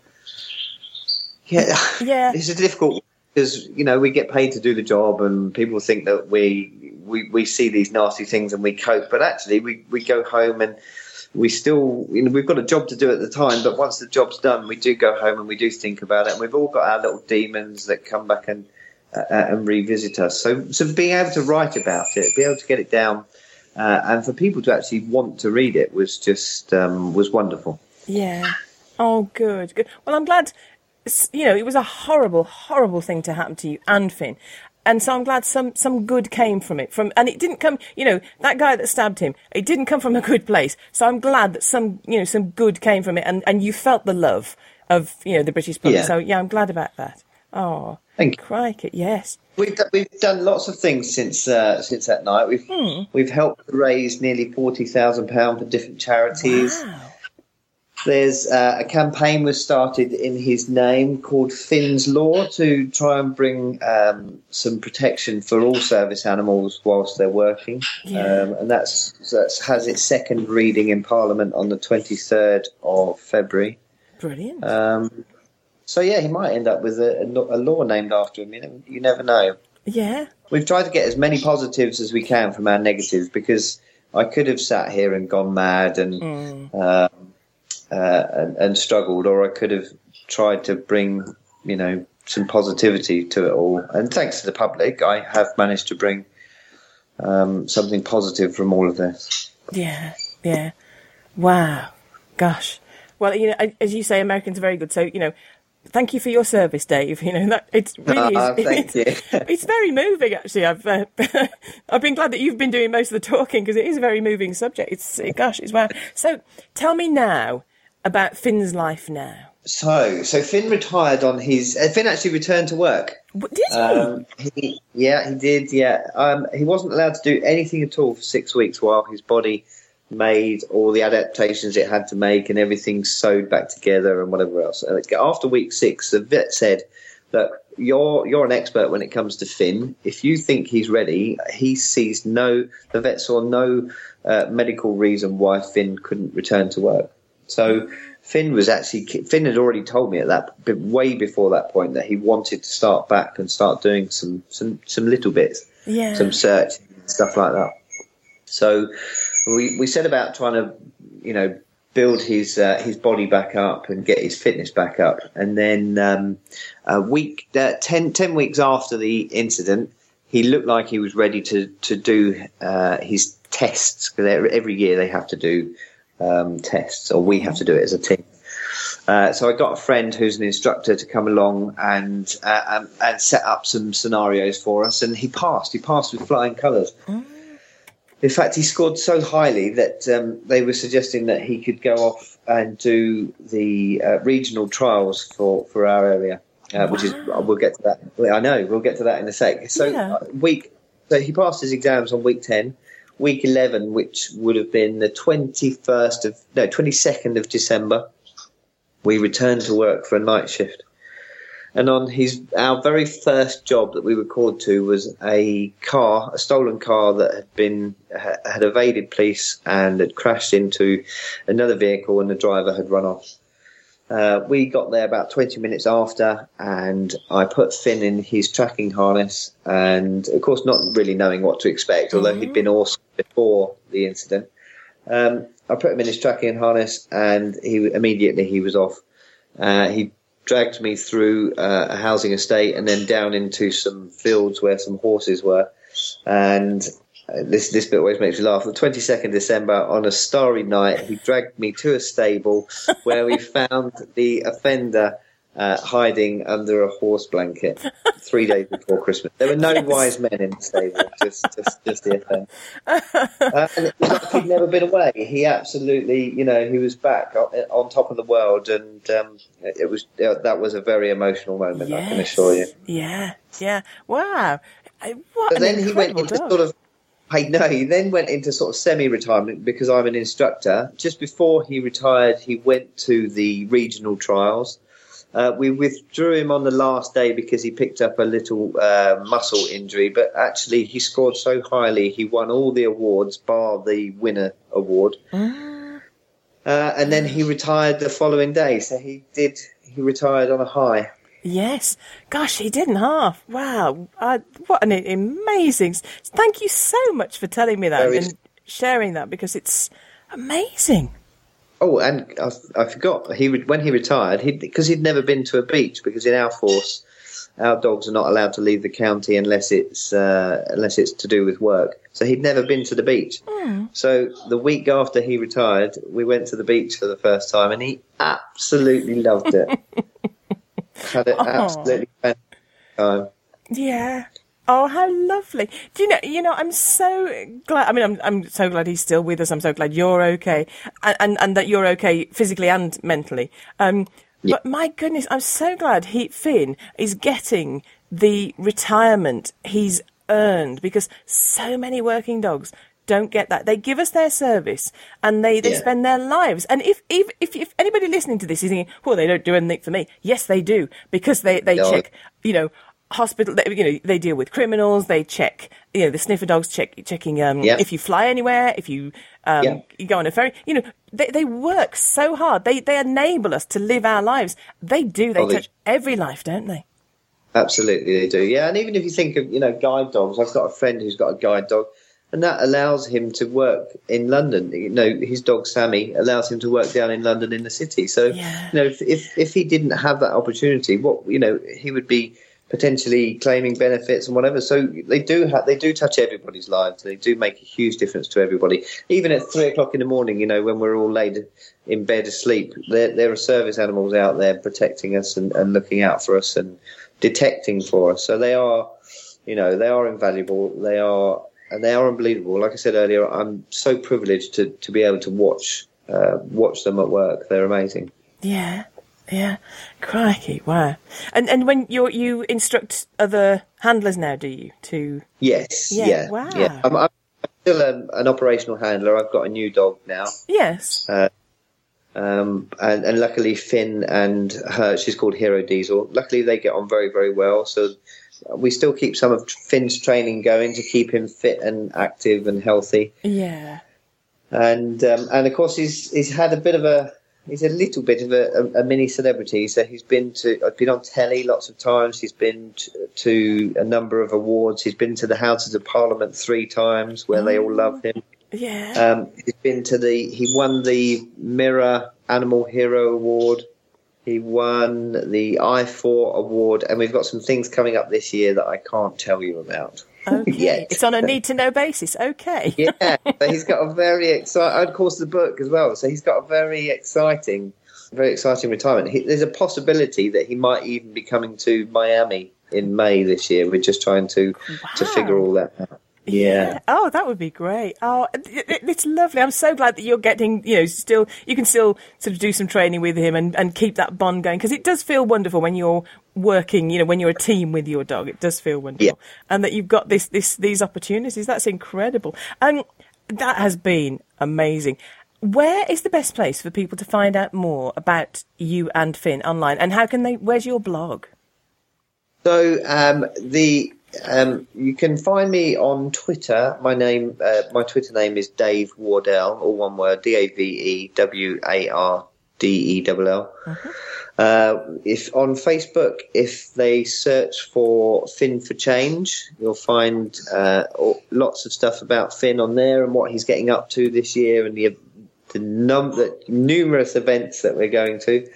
yeah, Yeah. it's a difficult because you know we get paid to do the job, and people think that we we, we see these nasty things and we cope, but actually we, we go home and we still you know we've got a job to do at the time. But once the job's done, we do go home and we do think about it, and we've all got our little demons that come back and uh, and revisit us. So so being able to write about it, be able to get it down. Uh, and for people to actually want to read it was just um, was wonderful. yeah. Oh, good, good. Well, I'm glad. You know, it was a horrible, horrible thing to happen to you and Finn. And so I'm glad some, some good came from it. From and it didn't come, you know, that guy that stabbed him. It didn't come from a good place. So I'm glad that some, you know, some good came from it, and, and you felt the love of, you know, the British public. Yeah. So yeah, I'm glad about that. Oh, Thank you. crikey, yes. We've done, we've done lots of things since uh, since that night. We've we've helped raise nearly forty thousand pounds for different charities. Wow. There's uh, a campaign was started in his name called Finn's Law to try and bring um, some protection for all service animals whilst they're working, Yeah. um, and that's that's has its second reading in Parliament on the 23rd of February. Brilliant. Um, so yeah, he might end up with a, a law- named after him. You, know, you never know. yeah. We've tried to get as many positives as we can from our negatives because I could have sat here and gone mad and um, uh, and, and struggled, or I could have tried to bring you know some positivity to it all. And thanks to the public, I have managed to bring um, something positive from all of this. Yeah, yeah. Wow. Gosh. Well, you know, as you say, Americans are very good. So, you know, thank you for your service, Dave. You know, that it's really thank it's, you. it's very moving, actually. I've uh, I've been glad that you've been doing most of the talking because it is a very moving subject. It's gosh, it's wow. So, tell me now about Finn's life now. So, so Finn retired on his. Uh, Finn actually returned to work. What did he? Um, he, yeah, he did. Yeah, um, he wasn't allowed to do anything at all for six weeks while his body made all the adaptations it had to make and everything sewed back together and whatever else. And After week six, the vet said, "Look, you're you're an expert when it comes to Finn. If you think he's ready, he sees no. The vet saw no uh, medical reason why Finn couldn't return to work. So." Finn was actually Finn had already told me at that way before that point that he wanted to start back and start doing some some some little bits, yeah. some search stuff like that. So we we set about trying to you know build his uh, his body back up and get his fitness back up, and then um, a week uh, 10, 10 weeks after the incident, he looked like he was ready to to do uh, his tests because every year they have to do um, tests, or we have to do it as a team. Uh, so I got a friend who's an instructor to come along and uh, um, and set up some scenarios for us, and he passed. He passed with flying colours. In fact, he scored so highly that um, they were suggesting that he could go off and do the uh, regional trials for, for our area, uh, which is we'll get to that. I know we'll get to that in a sec. So Yeah. uh, week, so he passed his exams on week ten. Week eleven, which would have been the twenty first of no twenty second of December, we returned to work for a night shift. And on his our very first job that we were called to was a car, a stolen car that had been had evaded police and had crashed into another vehicle, and the driver had run off. Uh, we got there about 20 minutes after, and I put Finn in his tracking harness, and of course, not really knowing what to expect, although he'd been awesome before the incident. Um, I put him in his tracking harness, and he immediately he was off. Uh, he dragged me through uh, a housing estate and then down into some fields where some horses were. And uh, this this bit always makes me laugh. The 22nd December, on a starry night, he dragged me to a stable where we found the offender uh, hiding under a horse blanket three days before Christmas. There were no yes. wise men in the stable, just just, just the offender. Uh, and it was like he'd never been away. He absolutely, you know, he was back on, on top of the world, and um, it was that was a very emotional moment. Yes. I can assure you. Yeah, yeah. Wow. What but then he went into dog. sort of I know. He then went into sort of semi-retirement because I'm an instructor. Just before he retired, he went to the regional trials. Uh, we withdrew him on the last day because he picked up a little uh, muscle injury, but actually he scored so highly he won all the awards bar the winner award. Mm. Uh, and then he retired the following day. So he did. He retired on a high. Yes. Gosh, he did in half. Wow. Uh, what an amazing. Thank you so much for telling me that and sharing that because it's amazing. Oh, and I, I forgot. He when he retired, he because he'd never been to a beach because in our force, our dogs are not allowed to leave the county unless it's uh, unless it's to do with work. So he'd never been to the beach. Mm. So the week after he retired, we went to the beach for the first time, and he absolutely loved it. Had an absolutely fantastic time. Yeah. Oh, how lovely! Do you know? You know, I'm so glad. I mean, I'm I'm so glad he's still with us. I'm so glad you're okay, and and, and that you're okay physically and mentally. Um, yeah. But my goodness, I'm so glad he Finn is getting the retirement he's earned because so many working dogs don't get that. They give us their service and they, they yeah. spend their lives. And if, if, if, if, anybody listening to this is thinking, well, they don't do anything for me. Yes, they do because they, they no. check, you know, hospital, they, you know, they deal with criminals. They check, you know, the sniffer dogs check, checking, um, yeah. if you fly anywhere, if you, um, yeah. you go on a ferry, you know, they, they work so hard. They, they enable us to live our lives. They do. They oh, touch they... every life, don't they? Absolutely, they do. Yeah, and even if you think of you know guide dogs, I've got a friend who's got a guide dog and that allows him to work in London. You know, his dog Sammy allows him to work down in London in the city. So, yeah. you know, if, if, if he didn't have that opportunity, what you know, he would be potentially claiming benefits and whatever. So they do have, they do touch everybody's lives. They do make a huge difference to everybody. Even at three o'clock in the morning, you know, when we're all laid in bed asleep, there, there are service animals out there protecting us and, and looking out for us and detecting for us. So they are, you know, they are invaluable. They are and they are unbelievable. Like I said earlier, I'm so privileged to, to be able to watch uh, watch them at work. They're amazing. Yeah, yeah, crikey, wow! And and when you you instruct other handlers now, do you to? Yes. Yeah. yeah wow. Yeah. I'm, I'm still a, an operational handler. I've got a new dog now. Yes. Uh, um, and, and luckily Finn and her, she's called Hero Diesel. Luckily they get on very, very well. So we still keep some of Finn's training going to keep him fit and active and healthy. Yeah. And um, and of course he's he's had a bit of a he's a little bit of a, a, a mini celebrity. So he's been to I've been on telly lots of times. He's been to, to, a number of awards. He's been to the Houses of Parliament three times where they all love him. Yeah. Um, he's been to the he won the Mirror Animal Hero Award. He won the I4 award, and we've got some things coming up this year that I can't tell you about. Okay. yet. It's on a need to know basis. Okay. yeah. So he's got a very exciting, of course, the book as well. So he's got a very exciting, very exciting retirement. He, there's a possibility that he might even be coming to Miami in May this year. We're just trying to wow. to figure all that out. Yeah. yeah. Oh, that would be great. Oh, it, it's lovely. I'm so glad that you're getting, you know, still, you can still sort of do some training with him and, and keep that bond going because it does feel wonderful when you're working, you know, when you're a team with your dog. It does feel wonderful. Yeah. And that you've got this, this, these opportunities. That's incredible. And that has been amazing. Where is the best place for people to find out more about you and Finn online? And how can they, where's your blog? So, um, the, um, you can find me on Twitter. My name, uh, my Twitter name is Dave Wardell, all one word: D A V E W A R D E L L. Mm-hmm. Uh, if on Facebook, if they search for Finn for Change, you'll find uh, lots of stuff about Finn on there and what he's getting up to this year and the the, num- the numerous events that we're going to.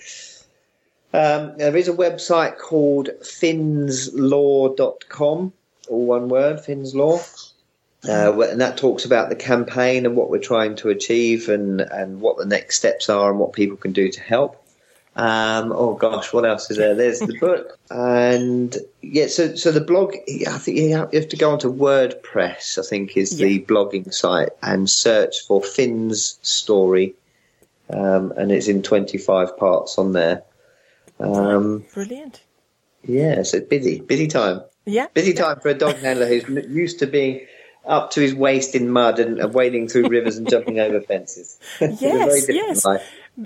Um, there is a website called finslaw.com, all one word, Finns Law. Uh, and that talks about the campaign and what we're trying to achieve and, and what the next steps are and what people can do to help. Um, oh gosh, what else is there? There's the book, and yeah. So, so the blog. I think you have, to go onto WordPress. I think is the blogging site and search for Finn's story, um, and it's in 25 parts on there. Um, Brilliant. yeah, so busy, busy time, Yeah. busy time for a dog handler who's used to being up to his waist in mud and, and wading through rivers and jumping over fences. Yes, yes. life.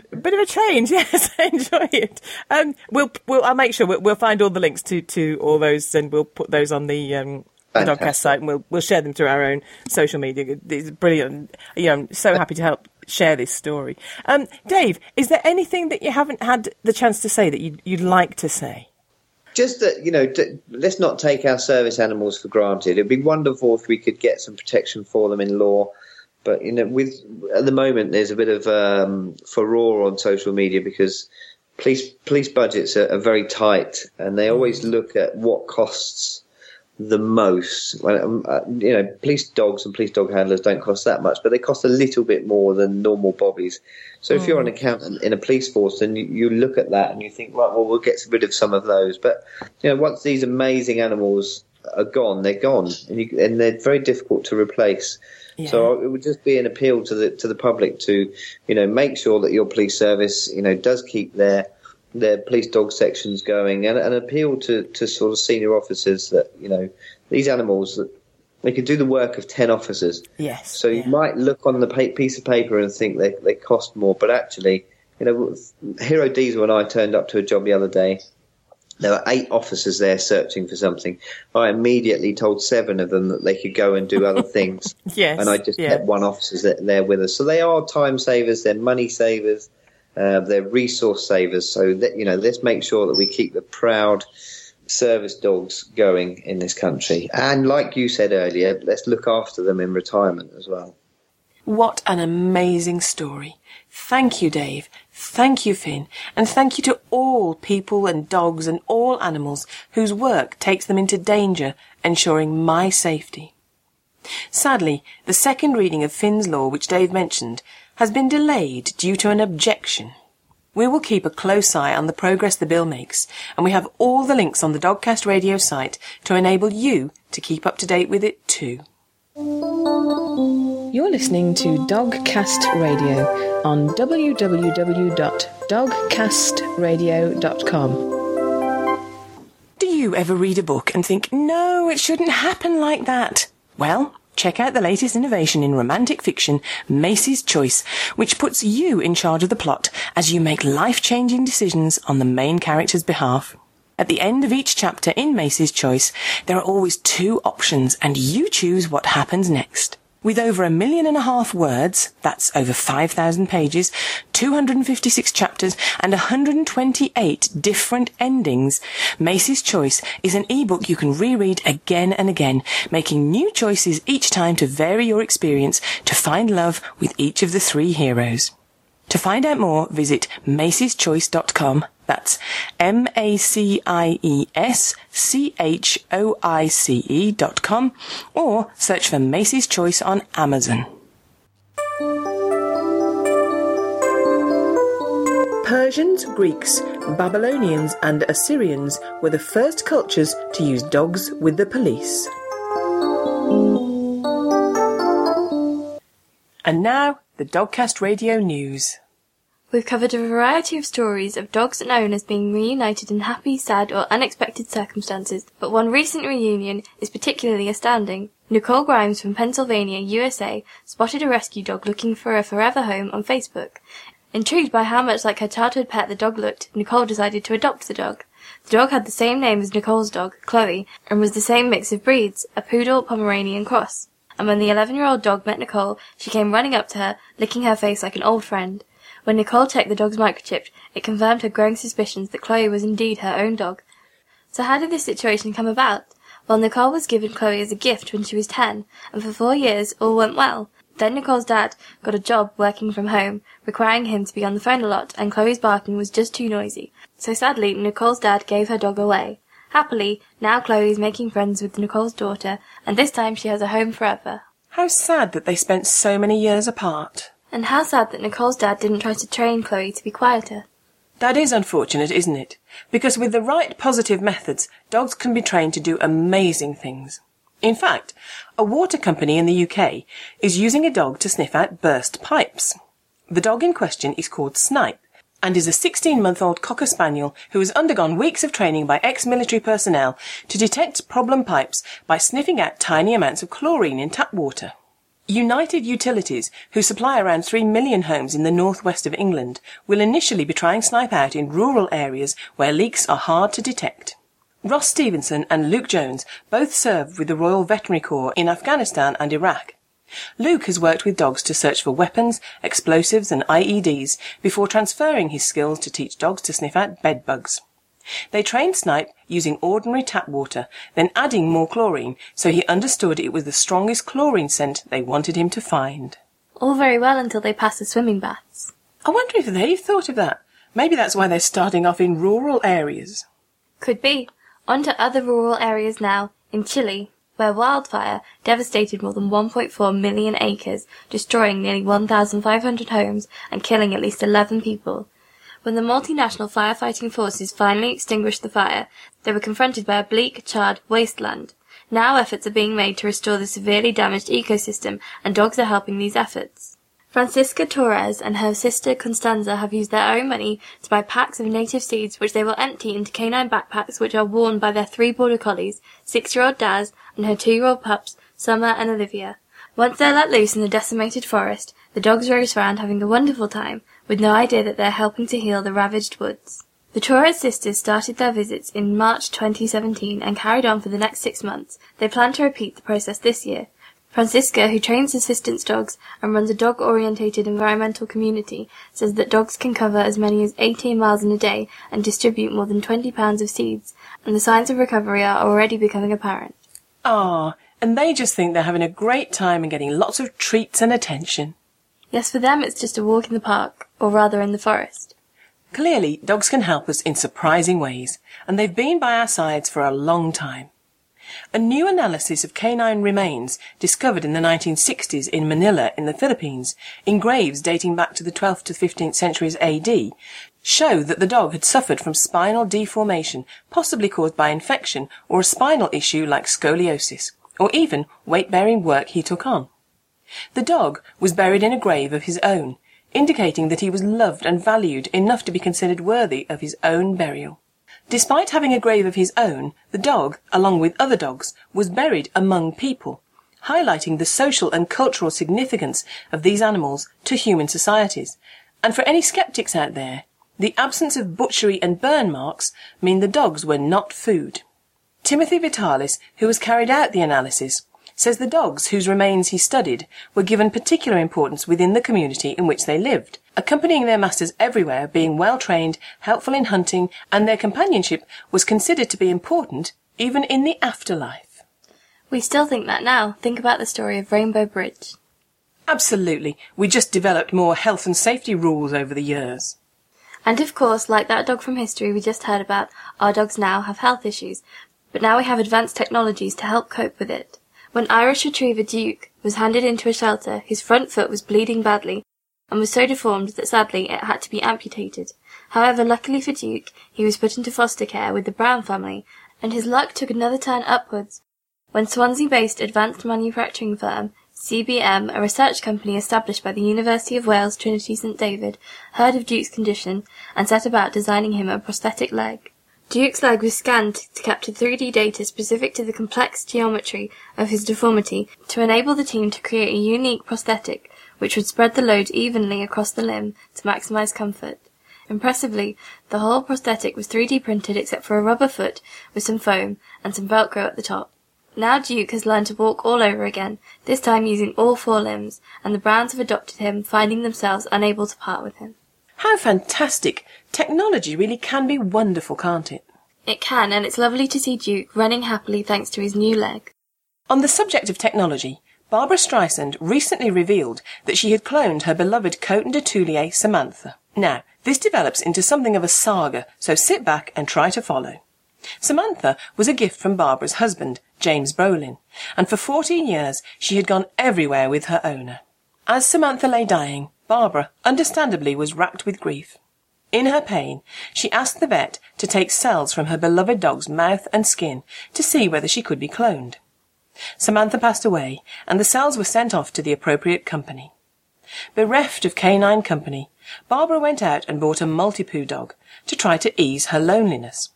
Bit of a change, yes. I enjoy it. Um, we'll, we'll, I'll make sure we'll, we'll find all the links to, to all those, and we'll put those on the um, the Fantastic. Dogcast site, and we'll we'll share them through our own social media. It's brilliant. You know, I'm so happy to help share this story. Um, Dave, is there anything that you haven't had the chance to say that you'd, you'd like to say? Just that you know d- let's not take our service animals for granted. It'd be wonderful if we could get some protection for them in law. But you know with at the moment there's a bit of um, furore on social media because police police budgets are, are very tight and they always look at what costs the most Well, um, uh, you know police dogs and police dog handlers don't cost that much but they cost a little bit more than normal bobbies so if you're an accountant in a police force, then you, you look at that and you think, right, well, we'll get rid of some of those. But you know, once these amazing animals are gone, they're gone, and, you, and they're very difficult to replace. So it would just be an appeal to the to the public to, you know, make sure that your police service, you know, does keep their their police dog sections going, and an appeal to to sort of senior officers that you know these animals that they could do the work of ten officers. Yes. So you yeah. might look on the pa- piece of paper and think they, they cost more, but actually, you know, Hero Diesel and I turned up to a job the other day. There were eight officers there searching for something. I immediately told seven of them that they could go and do other things, Yes. and I just yeah. kept one officer there with us. So they are time savers, they're money savers, uh, they're resource savers. So that you know, let's make sure that we keep the proud service dogs going in this country. And like you said earlier, let's look after them in retirement as well. What an amazing story. Thank you, Dave. Thank you, Finn. And thank you to all people and dogs and all animals whose work takes them into danger, ensuring my safety. Sadly, the second reading of Finn's Law, which Dave mentioned, has been delayed due to an objection. We will keep a close eye on the progress the bill makes, and we have all the links on the Dogcast Radio site to enable you to keep up to date with it too. You're listening to Dogcast Radio on www.dogcastradio.com. Do you ever read a book and think, no, it shouldn't happen like that? Well, check out the latest innovation in romantic fiction, Macie's Choice, which puts you in charge of the plot as you make life-changing decisions on the main character's behalf. At the end of each chapter in Macie's Choice, there are always two options and you choose what happens next. With over a million and a half words, that's over 5,000 pages, 256 chapters, and 128 different endings, Macie's Choice is an ebook you can reread again and again, making new choices each time to vary your experience to find love with each of the three heroes. To find out more, visit macie'schoice.com. That's M-A-C-I-E-S-C-H-O-I-C-E dot com or search for Macie's Choice on Amazon. Persians, Greeks, Babylonians and Assyrians were the first cultures to use dogs with the police. And now, the Dogcast Radio News. We've covered a variety of stories of dogs and owners being reunited in happy, sad, or unexpected circumstances, but one recent reunion is particularly astounding. Nicole Grimes from Pennsylvania, USA, spotted a rescue dog looking for a forever home on Facebook. Intrigued by how much like her childhood pet the dog looked, Nicole decided to adopt the dog. The dog had the same name as Nicole's dog, Chloe, and was the same mix of breeds, a poodle Pomeranian cross. And when the 11 year old dog met Nicole, she came running up to her, licking her face like an old friend. When Nicole checked the dog's microchip, it confirmed her growing suspicions that Chloe was indeed her own dog. So how did this situation come about? Well, Nicole was given Chloe as a gift when she was 10, and for four years all went well. Then Nicole's dad got a job working from home, requiring him to be on the phone a lot, and Chloe's barking was just too noisy. So sadly, Nicole's dad gave her dog away. Happily, now Chloe is making friends with Nicole's daughter, and this time she has a home forever. How sad that they spent so many years apart. And how sad that Nicole's dad didn't try to train Chloe to be quieter. That is unfortunate, isn't it? Because with the right positive methods, dogs can be trained to do amazing things. In fact, a water company in the UK is using a dog to sniff out burst pipes. The dog in question is called Snipe and is a 16 month old Cocker Spaniel who has undergone weeks of training by ex military personnel to detect problem pipes by sniffing out tiny amounts of chlorine in tap water. United Utilities, who supply around 3 million homes in the northwest of England, will initially be trying Snipe out in rural areas where leaks are hard to detect. Ross Stevenson and Luke Jones both served with the Royal Veterinary Corps in Afghanistan and Iraq. Luke has worked with dogs to search for weapons, explosives and IEDs before transferring his skills to teach dogs to sniff out bed bugs. They trained Snipe using ordinary tap water, then adding more chlorine, so he understood it was the strongest chlorine scent they wanted him to find. All very well until they pass the swimming baths. I wonder if they've thought of that. Maybe that's why they're starting off in rural areas. Could be. On to other rural areas now, in Chile, where wildfire devastated more than 1.4 million acres, destroying nearly 1,500 homes and killing at least 11 people. When the multinational firefighting forces finally extinguished the fire, they were confronted by a bleak, charred wasteland. Now efforts are being made to restore the severely damaged ecosystem, and dogs are helping these efforts. Francisca Torres and her sister Constanza have used their own money to buy packs of native seeds which they will empty into canine backpacks which are worn by their three border collies, six-year-old Daz and her two-year-old pups, Summer and Olivia. Once they're let loose in the decimated forest, the dogs race around having a wonderful time, with no idea that they're helping to heal the ravaged woods. The Torres sisters started their visits in March 2017 and carried on for the next six months. They plan to repeat the process this year. Francisca, who trains assistance dogs and runs a dog-orientated environmental community, says that dogs can cover as many as 18 miles in a day and distribute more than 20 pounds of seeds, and the signs of recovery are already becoming apparent. Ah, and they just think they're having a great time and getting lots of treats and attention. Yes, for them it's just a walk in the park, or rather in the forest. Clearly, dogs can help us in surprising ways, and they've been by our sides for a long time. A new analysis of canine remains discovered in the 1960s in Manila in the Philippines, in graves dating back to the 12th to 15th centuries AD, show that the dog had suffered from spinal deformation, possibly caused by infection or a spinal issue like scoliosis, or even weight-bearing work he took on. The dog was buried in a grave of his own, indicating that he was loved and valued enough to be considered worthy of his own burial. Despite having a grave of his own, the dog, along with other dogs, was buried among people, highlighting the social and cultural significance of these animals to human societies. And for any skeptics out there, the absence of butchery and burn marks mean the dogs were not food. Timothy Vitales, who has carried out the analysis, says the dogs whose remains he studied were given particular importance within the community in which they lived, accompanying their masters everywhere, being well trained, helpful in hunting, and their companionship was considered to be important even in the afterlife. We still think that now. Think about the story of Rainbow Bridge. Absolutely. We just developed more health and safety rules over the years. And of course, like that dog from history we just heard about, our dogs now have health issues, but now we have advanced technologies to help cope with it. When Irish Retriever Duke was handed into a shelter, his front foot was bleeding badly and was so deformed that sadly it had to be amputated. However, luckily for Duke, he was put into foster care with the Brown family, and his luck took another turn upwards when Swansea-based advanced manufacturing firm CBM, a research company established by the University of Wales Trinity St David, heard of Duke's condition and set about designing him a prosthetic leg. Duke's leg was scanned to capture 3D data specific to the complex geometry of his deformity to enable the team to create a unique prosthetic which would spread the load evenly across the limb to maximize comfort. Impressively, the whole prosthetic was 3D printed except for a rubber foot with some foam and some velcro at the top. Now Duke has learned to walk all over again, this time using all four limbs, and the Browns have adopted him, finding themselves unable to part with him. How fantastic! Technology really can be wonderful, can't it? It can, and it's lovely to see Duke running happily thanks to his new leg. On the subject of technology, Barbra Streisand recently revealed that she had cloned her beloved Coton de Tulear Samantha. Now, this develops into something of a saga, so sit back and try to follow. Samantha was a gift from Barbra's husband, James Brolin, and for 14 years she had gone everywhere with her owner. As Samantha lay dying, Barbra, understandably, was racked with grief. In her pain, she asked the vet to take cells from her beloved dog's mouth and skin to see whether she could be cloned. Samantha passed away, and the cells were sent off to the appropriate company. Bereft of canine company, Barbra went out and bought a Maltipoo dog to try to ease her loneliness.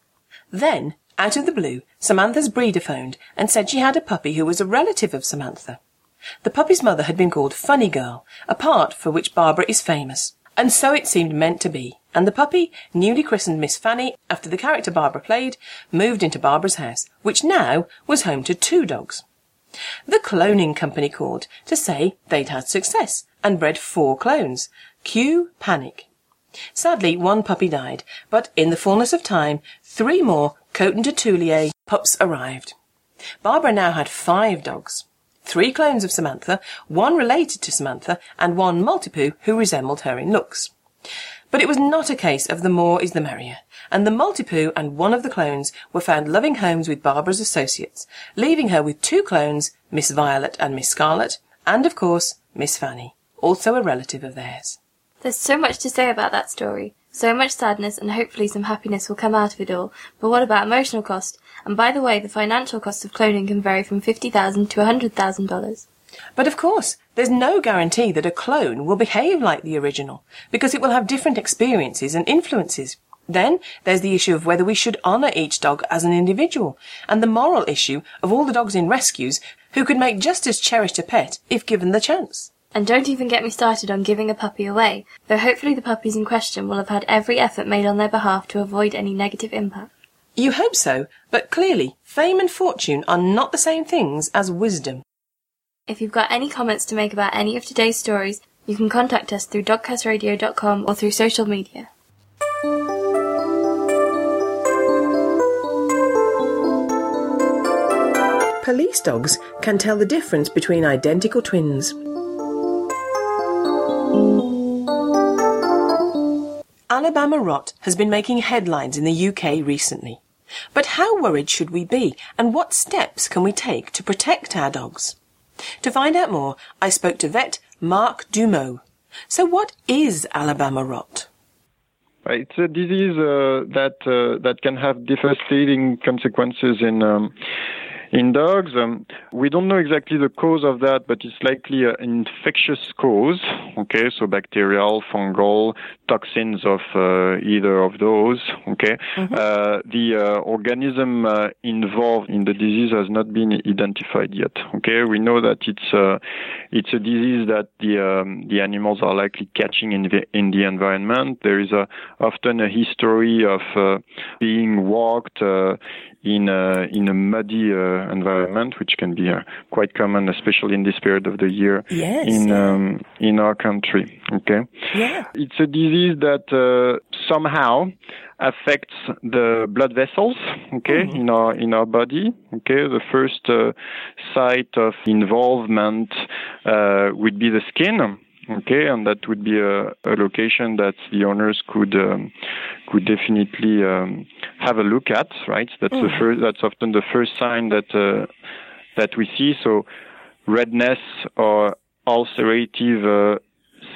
Then, out of the blue, Samantha's breeder phoned and said she had a puppy who was a relative of Samantha. The puppy's mother had been called Funny Girl, a part for which Barbra is famous. And so it seemed meant to be, and the puppy, newly christened Miss Fanny after the character Barbra played, moved into Barbra's house, which now was home to two dogs. The cloning company called to say they'd had success and bred four clones. Cue panic. Sadly, one puppy died, but in the fullness of time, three more Coton de Tulear pups arrived. Barbra now had five dogs. Three clones of Samantha, one related to Samantha, and one Maltipoo who resembled her in looks. But it was not a case of the more is the merrier, and the Maltipoo and one of the clones were found loving homes with Barbra's associates, leaving her with two clones, Miss Violet and Miss Scarlet, and of course, Miss Fanny, also a relative of theirs. There's so much to say about that story. So much sadness and hopefully some happiness will come out of it all. But what about emotional cost? And by the way, the financial cost of cloning can vary from 50,000 to $100,000. But of course, there's no guarantee that a clone will behave like the original, because it will have different experiences and influences. Then there's the issue of whether we should honour each dog as an individual, and the moral issue of all the dogs in rescues who could make just as cherished a pet if given the chance. And don't even get me started on giving a puppy away, though hopefully the puppies in question will have had every effort made on their behalf to avoid any negative impact. You hope so, but clearly fame and fortune are not the same things as wisdom. If you've got any comments to make about any of today's stories, you can contact us through dogcastradio.com or through social media. Police dogs can tell the difference between identical twins. Alabama rot has been making headlines in the UK recently. But how worried should we be, and what steps can we take to protect our dogs? To find out more, I spoke to vet Mark Dumeau. So, what is Alabama rot? It's a disease uh, that uh, that can have devastating consequences in um, in dogs, um, we don't know exactly the cause of that, but it's likely an infectious cause. Okay, so bacterial, fungal, toxins of uh, either of those. Okay, mm-hmm. uh, the uh, organism uh, involved in the disease has not been identified yet. Okay, we know that it's uh, it's a disease that the um, the animals are likely catching in the in the environment. There is a, often a history of uh, being walked in a, in a muddy uh, environment, which can be uh, quite common, especially in this period of the year yes, in um, in our country. Okay, yeah. it's a disease that uh, somehow affects the blood vessels. Okay, mm-hmm. in our in our body. Okay, the first uh, site of involvement uh, would be the skin. Okay, and that would be a, a location that the owners could um, could definitely um, have a look at. Right, that's mm. the first. That's often the first sign that uh, that we see. So, redness or ulcerative uh,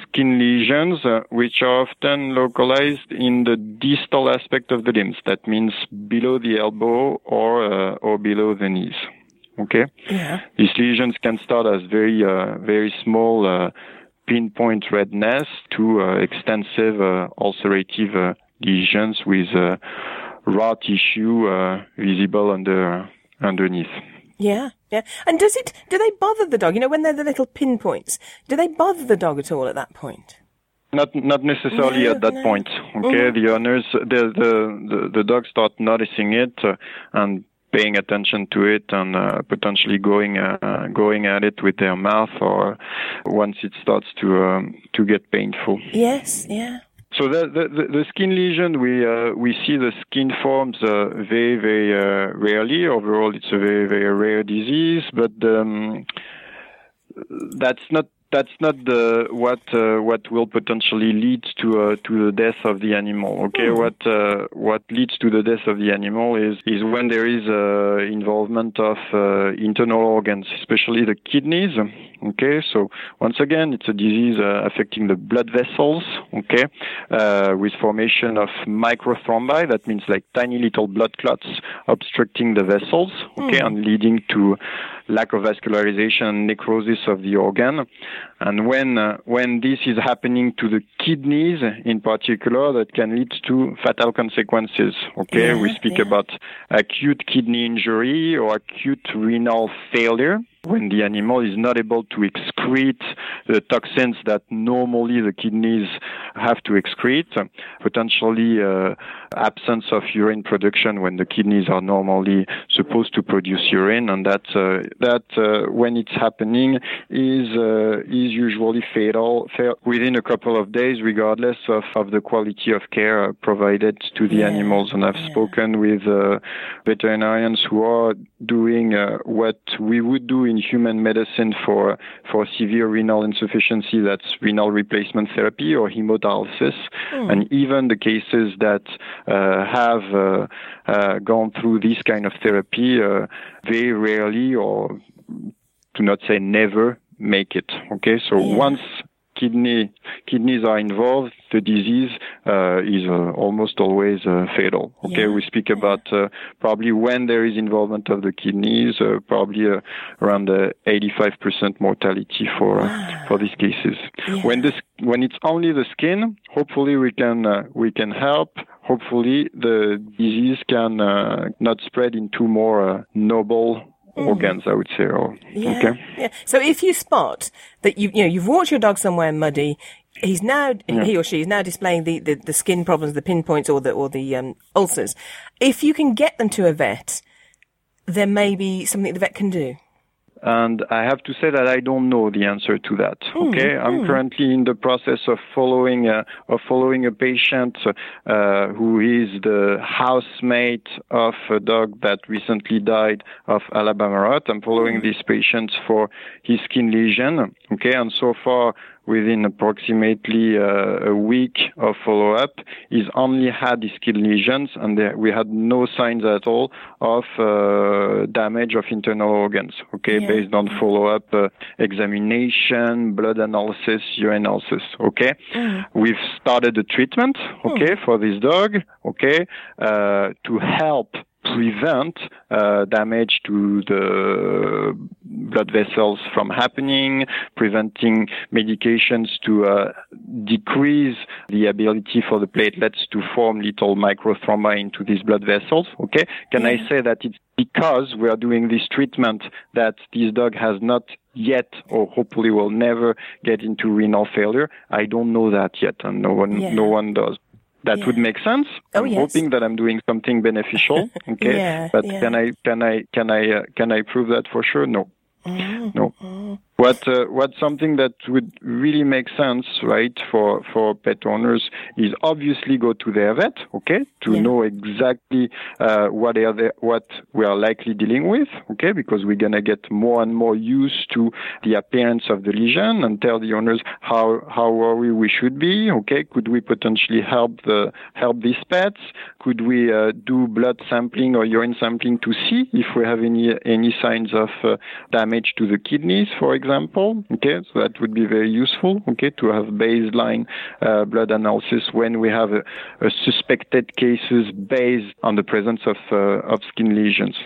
skin lesions, uh, which are often localized in the distal aspect of the limbs. That means below the elbow or uh, or below the knees. Okay. Yeah. These lesions can start as very uh, very small uh, pinpoint redness to uh, extensive uh, ulcerative uh, lesions with raw tissue visible under underneath. Yeah, yeah. And does it? Do they bother the dog? You know, when they're the little pinpoints, do they bother the dog at all at that point? Not not necessarily no, at that no. point. Okay, mm-hmm. the owners, the, the the the dogs start noticing it, uh, and paying attention to it and uh, potentially going uh, going at it with their mouth or once it starts to um, to get painful. Yes, yeah. So the, the, the skin lesion, we uh, we see the skin forms uh, very very uh, rarely. Overall, it's a very very rare disease, but um, that's not that's not the what uh, what will potentially lead to uh, to the death of the animal. Okay, Hmm. what uh, what leads to the death of the animal is is when there is uh, involvement of uh, internal organs, especially the kidneys. Okay, so once again, it's a disease uh, affecting the blood vessels. Okay, uh, with formation of microthrombi, that means like tiny little blood clots obstructing the vessels. Okay, and leading to lack of vascularization necrosis of the organ. And when uh, when this is happening to the kidneys in particular, that can lead to fatal consequences. Okay, Yeah, we speak yeah. about acute kidney injury or acute renal failure when the animal is not able to excrete the toxins that normally the kidneys have to excrete, potentially uh, absence of urine production when the kidneys are normally supposed to produce urine, and that uh, that uh, when it's happening is uh, is usually fatal within a couple of days, regardless of, of the quality of care provided to the Yeah, animals. And I've yeah. spoken with uh, veterinarians who are doing uh, what we would do in human medicine for for severe renal insufficiency. That's renal replacement therapy or hemodialysis, and even the cases that uh, have uh, uh, gone through this kind of therapy uh, very rarely or to not say never make it. Okay, so Yeah. once kidney kidneys are involved, the disease uh, is uh, almost always uh, fatal. Okay, Yeah. we speak about uh, probably when there is involvement of the kidneys, uh, probably uh, around uh, 85% mortality for uh, for these cases. Yeah. When this when it's only the skin, hopefully we can uh, we can help. Hopefully the disease can uh, not spread into more uh, noble organs. I would say. Or, Mm. Yeah, Okay. yeah. So if you spot that you you know you've walked your dog somewhere muddy, he's now he or she is now displaying the, the, the skin problems, the pinpoints or the or the um, ulcers. If you can get them to a vet, there may be something the vet can do. And I have to say that I don't know the answer to that. Hmm, Okay, I'm currently in the process of following a, of following a patient uh, who is the housemate of a dog that recently died of Alabama rot. I'm following this patient for his skin lesion. Okay, and so far within approximately uh, a week of follow-up, he's only had his skin lesions, and we had no signs at all of uh, damage of internal organs. Okay, Yeah. based on follow-up uh, examination, blood analysis, urine analysis. Okay, we've started the treatment. Okay, for this dog. Okay, uh, to help prevent uh, damage to the blood vessels from happening, preventing medications to uh, decrease the ability for the platelets to form little microthrombi into these blood vessels. Okay, can I say that it's because we are doing this treatment that this dog has not yet or hopefully will never get into renal failure? I don't know that yet, and no one Yeah. no one does. That Yeah. would make sense. Oh, I'm yes. hoping that I'm doing something beneficial. Okay, Yeah, but yeah. can I can I can I uh, can I prove that for sure? No, Mm-hmm. no. What uh, what something that would really make sense, right, for for pet owners is obviously go to their vet, okay, to Yeah. know exactly uh, what are the, what we are likely dealing with, okay, because we're gonna get more and more used to the appearance of the lesion and tell the owners how how worried we should be, okay, could we potentially help the help these pets, could we uh, do blood sampling or urine sampling to see if we have any any signs of uh, damage to the kidneys, for example. Okay, so that would be very useful. Okay, to have baseline uh, blood analysis when we have a, a suspected cases based on the presence of uh, of skin lesions.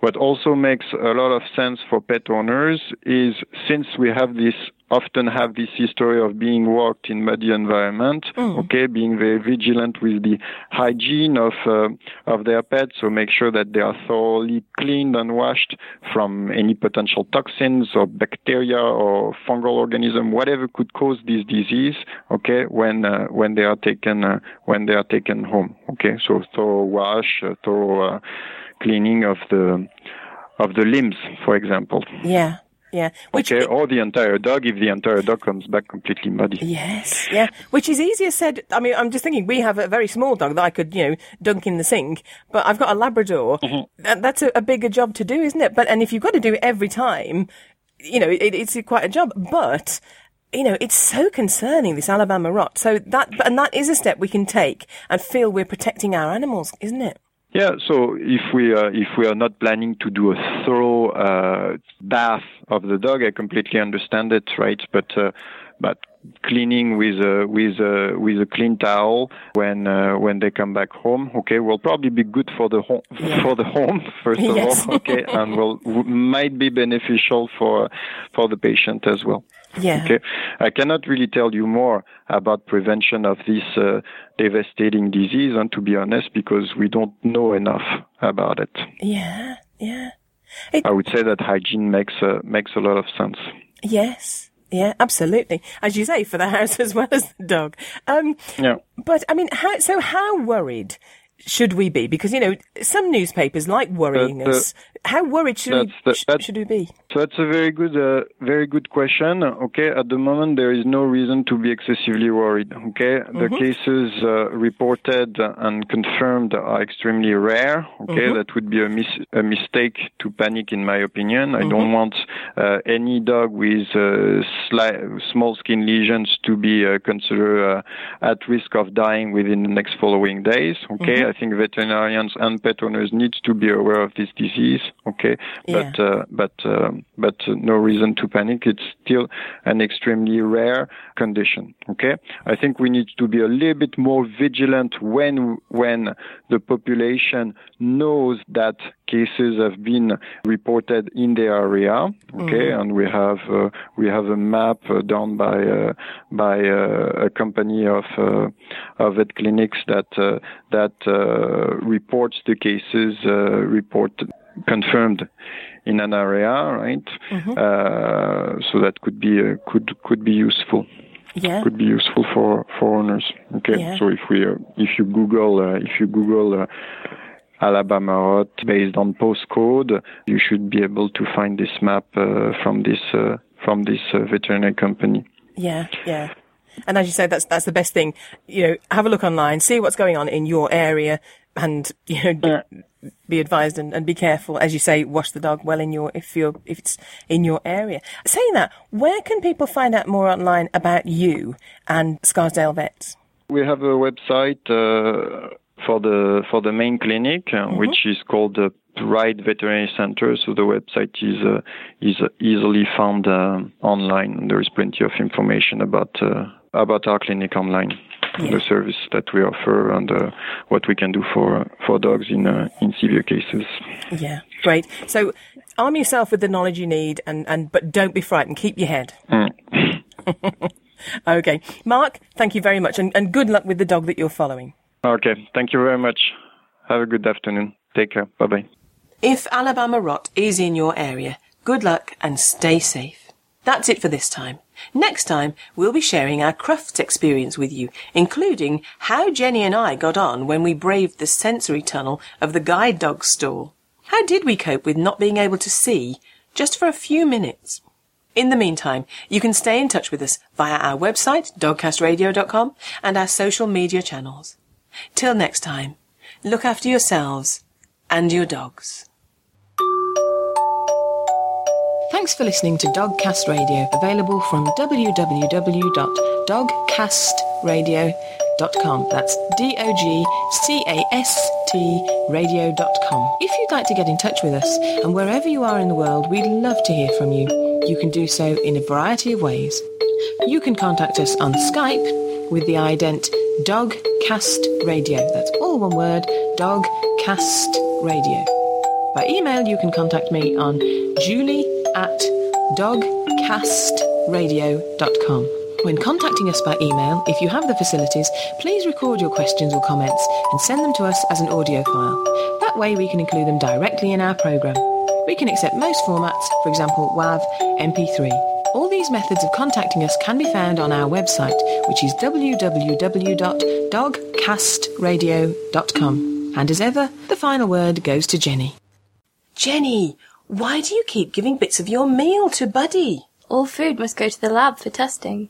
What also makes a lot of sense for pet owners is since we have this often have this history of being walked in muddy environment, okay, being very vigilant with the hygiene of uh, of their pets, so make sure that they are thoroughly cleaned and washed from any potential toxins or bacteria or fungal organism, whatever could cause this disease, okay, when uh, when they are taken uh, when they are taken home, okay, so thorough wash, uh, thorough uh, cleaning of the of the limbs, for example. Yeah, yeah. Which Okay, or the entire dog if the entire dog comes back completely muddy. Yes, yeah. Which is easier said. I mean, I'm just thinking we have a very small dog that I could, you know, dunk in the sink, but I've got a Labrador. Mm-hmm. That, that's a, a bigger job to do, isn't it? But and if you've got to do it every time, you know, it, it's quite a job, but you know, it's so concerning, this Alabama rot. So that, and that is a step we can take and feel we're protecting our animals, isn't it? Yeah, so if we uh, if we are not planning to do a thorough uh, bath of the dog, I completely understand it, right? But uh, but cleaning with a with a with a clean towel when uh, when they come back home, okay, will probably be good for the home Yeah. for the home first of Yes. all, okay, and will w- might be beneficial for for the patient as well. Yeah. Okay. I cannot really tell you more about prevention of this uh, devastating disease, and to be honest, because we don't know enough about it. Yeah. Yeah. I would say that hygiene makes uh, makes a lot of sense. Yes. Yeah, absolutely. As you say, for the house as well as the dog. Um, Yeah. but I mean, how, so how worried should we be? Because, you know, some newspapers like worrying Uh, uh, us. How worried should we, that's the- that- should we be? So that's a very good, uh, very good question. Okay, at the moment there is no reason to be excessively worried. Okay, the cases uh, reported and confirmed are extremely rare. Okay, that would be a, mis- a mistake to panic, in my opinion. I don't want uh, any dog with uh, sli- small skin lesions to be uh, considered uh, at risk of dying within the next following days. Okay, I think veterinarians and pet owners need to be aware of this disease. Okay, Yeah. but uh, but um, but uh, no reason to panic. It's still an extremely rare condition. Okay, I think we need to be a little bit more vigilant when when the population knows that cases have been reported in the area. Okay, and we have uh, we have a map uh, done by uh, by uh, a company of uh, of vet clinics that uh, that uh, reports the cases uh, report confirmed in an area, right? Uh, so that could be uh, could could be useful. Yeah. Could be useful for for owners. Okay. Yeah. So if we uh, if you Google uh, if you Google uh, Alabama rot based on postcode, you should be able to find this map uh, from this uh, from this uh, veterinary company. Yeah, yeah. And as you said, that's that's the best thing. You know, have a look online, see what's going on in your area, and you know, d- be advised and, and be careful. As you say, wash the dog well in your if you're if it's in your area. Saying that, where can people find out more online about you and Scarsdale Vets? We have a website uh, for the for the main clinic, uh, which is called the Pride Veterinary Center. So the website is uh, is easily found uh, online. There is plenty of information about uh, about our clinic online, the service that we offer, and uh, what we can do for for dogs in uh, in severe cases. Yeah, great. So arm yourself with the knowledge you need, and and but don't be frightened. Keep your head. okay, Mark. Thank you very much, and, and good luck with the dog that you're following. Okay, thank you very much. Have a good afternoon. Take care. Bye bye. If Alabama rot is in your area, good luck and stay safe. That's it for this time. Next time, we'll be sharing our Crufts experience with you, including how Jenny and I got on when we braved the sensory tunnel of the guide dog stall. How did we cope with not being able to see just for a few minutes? In the meantime, you can stay in touch with us via our website, dogcastradio.com, and our social media channels. Till next time, look after yourselves and your dogs. Thanks for listening to Dogcast Radio, available from www.dogcastradio.com. That's D-O-G-C-A-S-T radio.com. If you'd like to get in touch with us, and wherever you are in the world, we'd love to hear from you. You can do so in a variety of ways. You can contact us on Skype with the ident Dogcast Radio. That's all one word, Dogcast Radio. By email, you can contact me on julie at dogcastradio.com. When contacting us by email, if you have the facilities, please record your questions or comments and send them to us as an audio file. That way we can include them directly in our programme. We can accept most formats, for example WAV, MP3. All these methods of contacting us can be found on our website, which is www.dogcastradio.com. And as ever, the final word goes to Jenny. Jenny, why do you keep giving bits of your meal to Buddy? All food must go to the lab for testing.